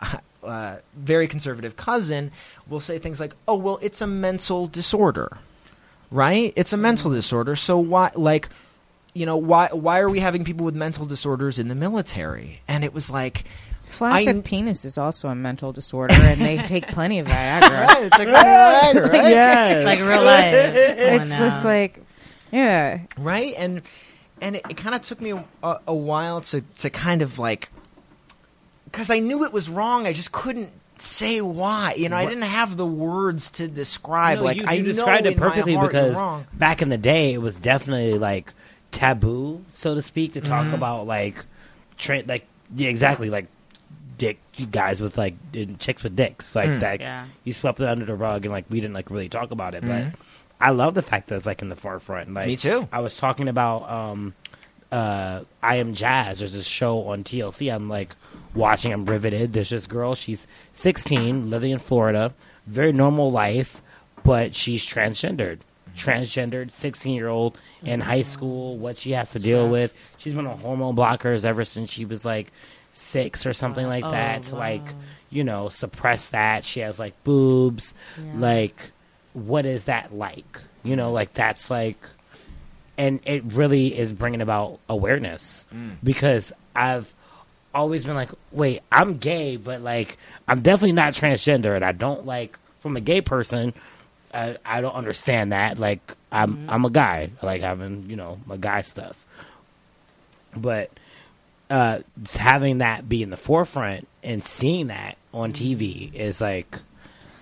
uh, very conservative cousin will say things like oh well it's a mental disorder right it's a mental mm-hmm. disorder so why like you know why why are we having people with mental disorders in the military and it was like Flaccid I- penis is also a mental disorder, and they take plenty of Viagra. it's like right? Yes. like real life. Come it's on just like, yeah, right and and it, it kind of took me a, a, a while to to kind of like because i knew it was wrong i just couldn't say why you know i didn't have the words to describe No, like you, i you know described it perfectly heart because back in the day it was definitely like taboo, so to speak, to Mm-hmm. talk about like tra- like yeah, exactly like dick guys with like chicks with dicks like Mm. that. Yeah. You swept it under the rug and like we didn't like really talk about it, Mhm. but I love the fact that it's like in the forefront. Like Me too. I was talking about um uh I am Jazz. There's this show on TLC. I'm like watching. I'm riveted. There's this girl. She's 16, living in Florida. Very normal life, but she's transgendered. Transgendered, 16 year old in high oh. school. What she has to deal with. She's been on hormone blockers ever since she was like six or something like Oh, that. To like you know suppress that. She has like boobs. Yeah. Like what is that like? You know, like that's like and it really is bringing about awareness mm. because I've always been like, wait, I'm gay, but like I'm definitely not transgender, and I don't like from a gay person. I, I don't understand that. Like I'm I'm a guy. I like having you know my guy stuff, but uh, just having that be in the forefront and seeing that on TV is like,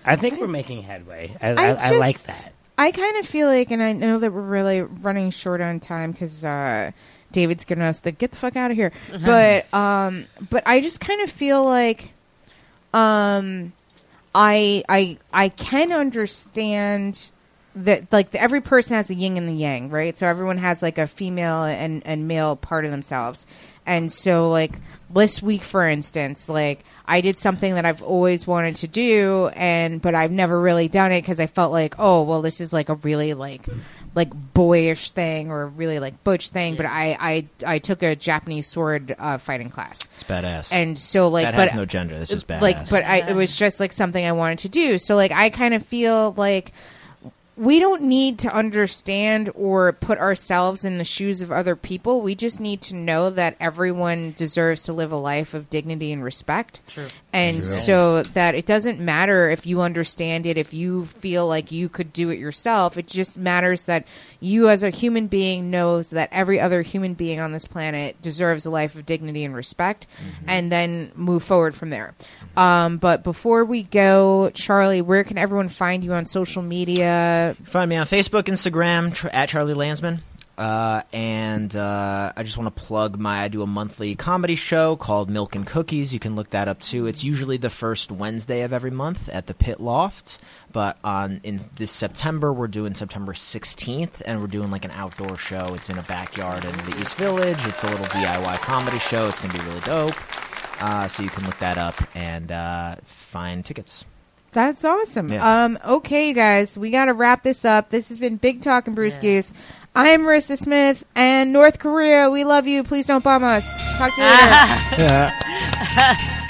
I think we're making headway. I, I, I, like that. I kind of feel like, and I know that we're really running short on time because uh, David's giving us the get the fuck out of here. but um, but I just kind of feel like um, I I I can understand that like every person has a yin and the yang, right? So everyone has like a female and and male part of themselves. And so like this week for instance, like I did something that I've always wanted to do and but I've never really done it cuz I felt like, oh, well this is like a really like like boyish thing or really like butch thing, but I I I took a Japanese sword uh, fighting class. it's badass. And so like that but has no gender. This is badass. like but I it was just like something I wanted to do. So like I kind of feel like we don't need to understand or put ourselves in the shoes of other people. We just need to know that everyone deserves to live a life of dignity and respect. True. And True. so that it doesn't matter if you understand it, if you feel like you could do it yourself. It just matters that you, as a human being, knows that every other human being on this planet deserves a life of dignity and respect, and then move forward from there. Um, but before we go, Charlie, where can everyone find you on social media? Find me on Facebook, Instagram, tr- at Charlie Landsman. Uh, and uh, I just want to plug my. I do a monthly comedy show called Milk and Cookies. You can look that up too. It's usually the first Wednesday of every month at the Pit Loft. But on in this September, we're doing September 16th, and we're doing like an outdoor show. It's in a backyard in the East Village. It's a little DIY comedy show. It's gonna be really dope. Uh, so you can look that up and uh, find tickets. That's awesome. Yeah. Um, okay, you guys, we got to wrap this up. This has been Big Talk and Brewskis. I'm Marissa Smith, and North Korea, we love you. Please don't bomb us. Talk to you later.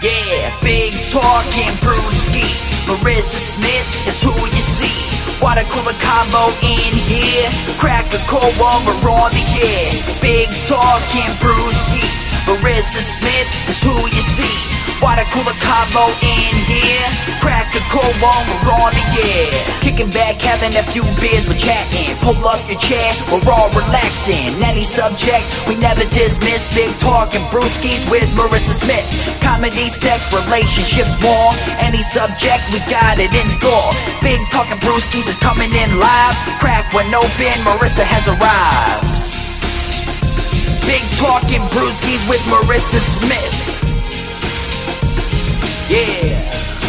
Yeah, big talking brewskis. Marissa Smith is who you see. Water cooler combo in here. Crack a cold one, we're on the air. Big talking brewskis. Marissa Smith is who you see. Water cooler combo in here. Crack a cold one, we're on the air. Kicking back, having a few beers, we're chatting. Pull up your chair, we're all relaxing. Any subject, we never dismiss. Big talking brewskis with Marissa Smith. Comedy, sex, relationships, more. Any subject, we got it in store. Big talking brewskis is coming in live. Crack one open, Marissa has arrived. Big talking brewskis with Marissa Smith. Yeah.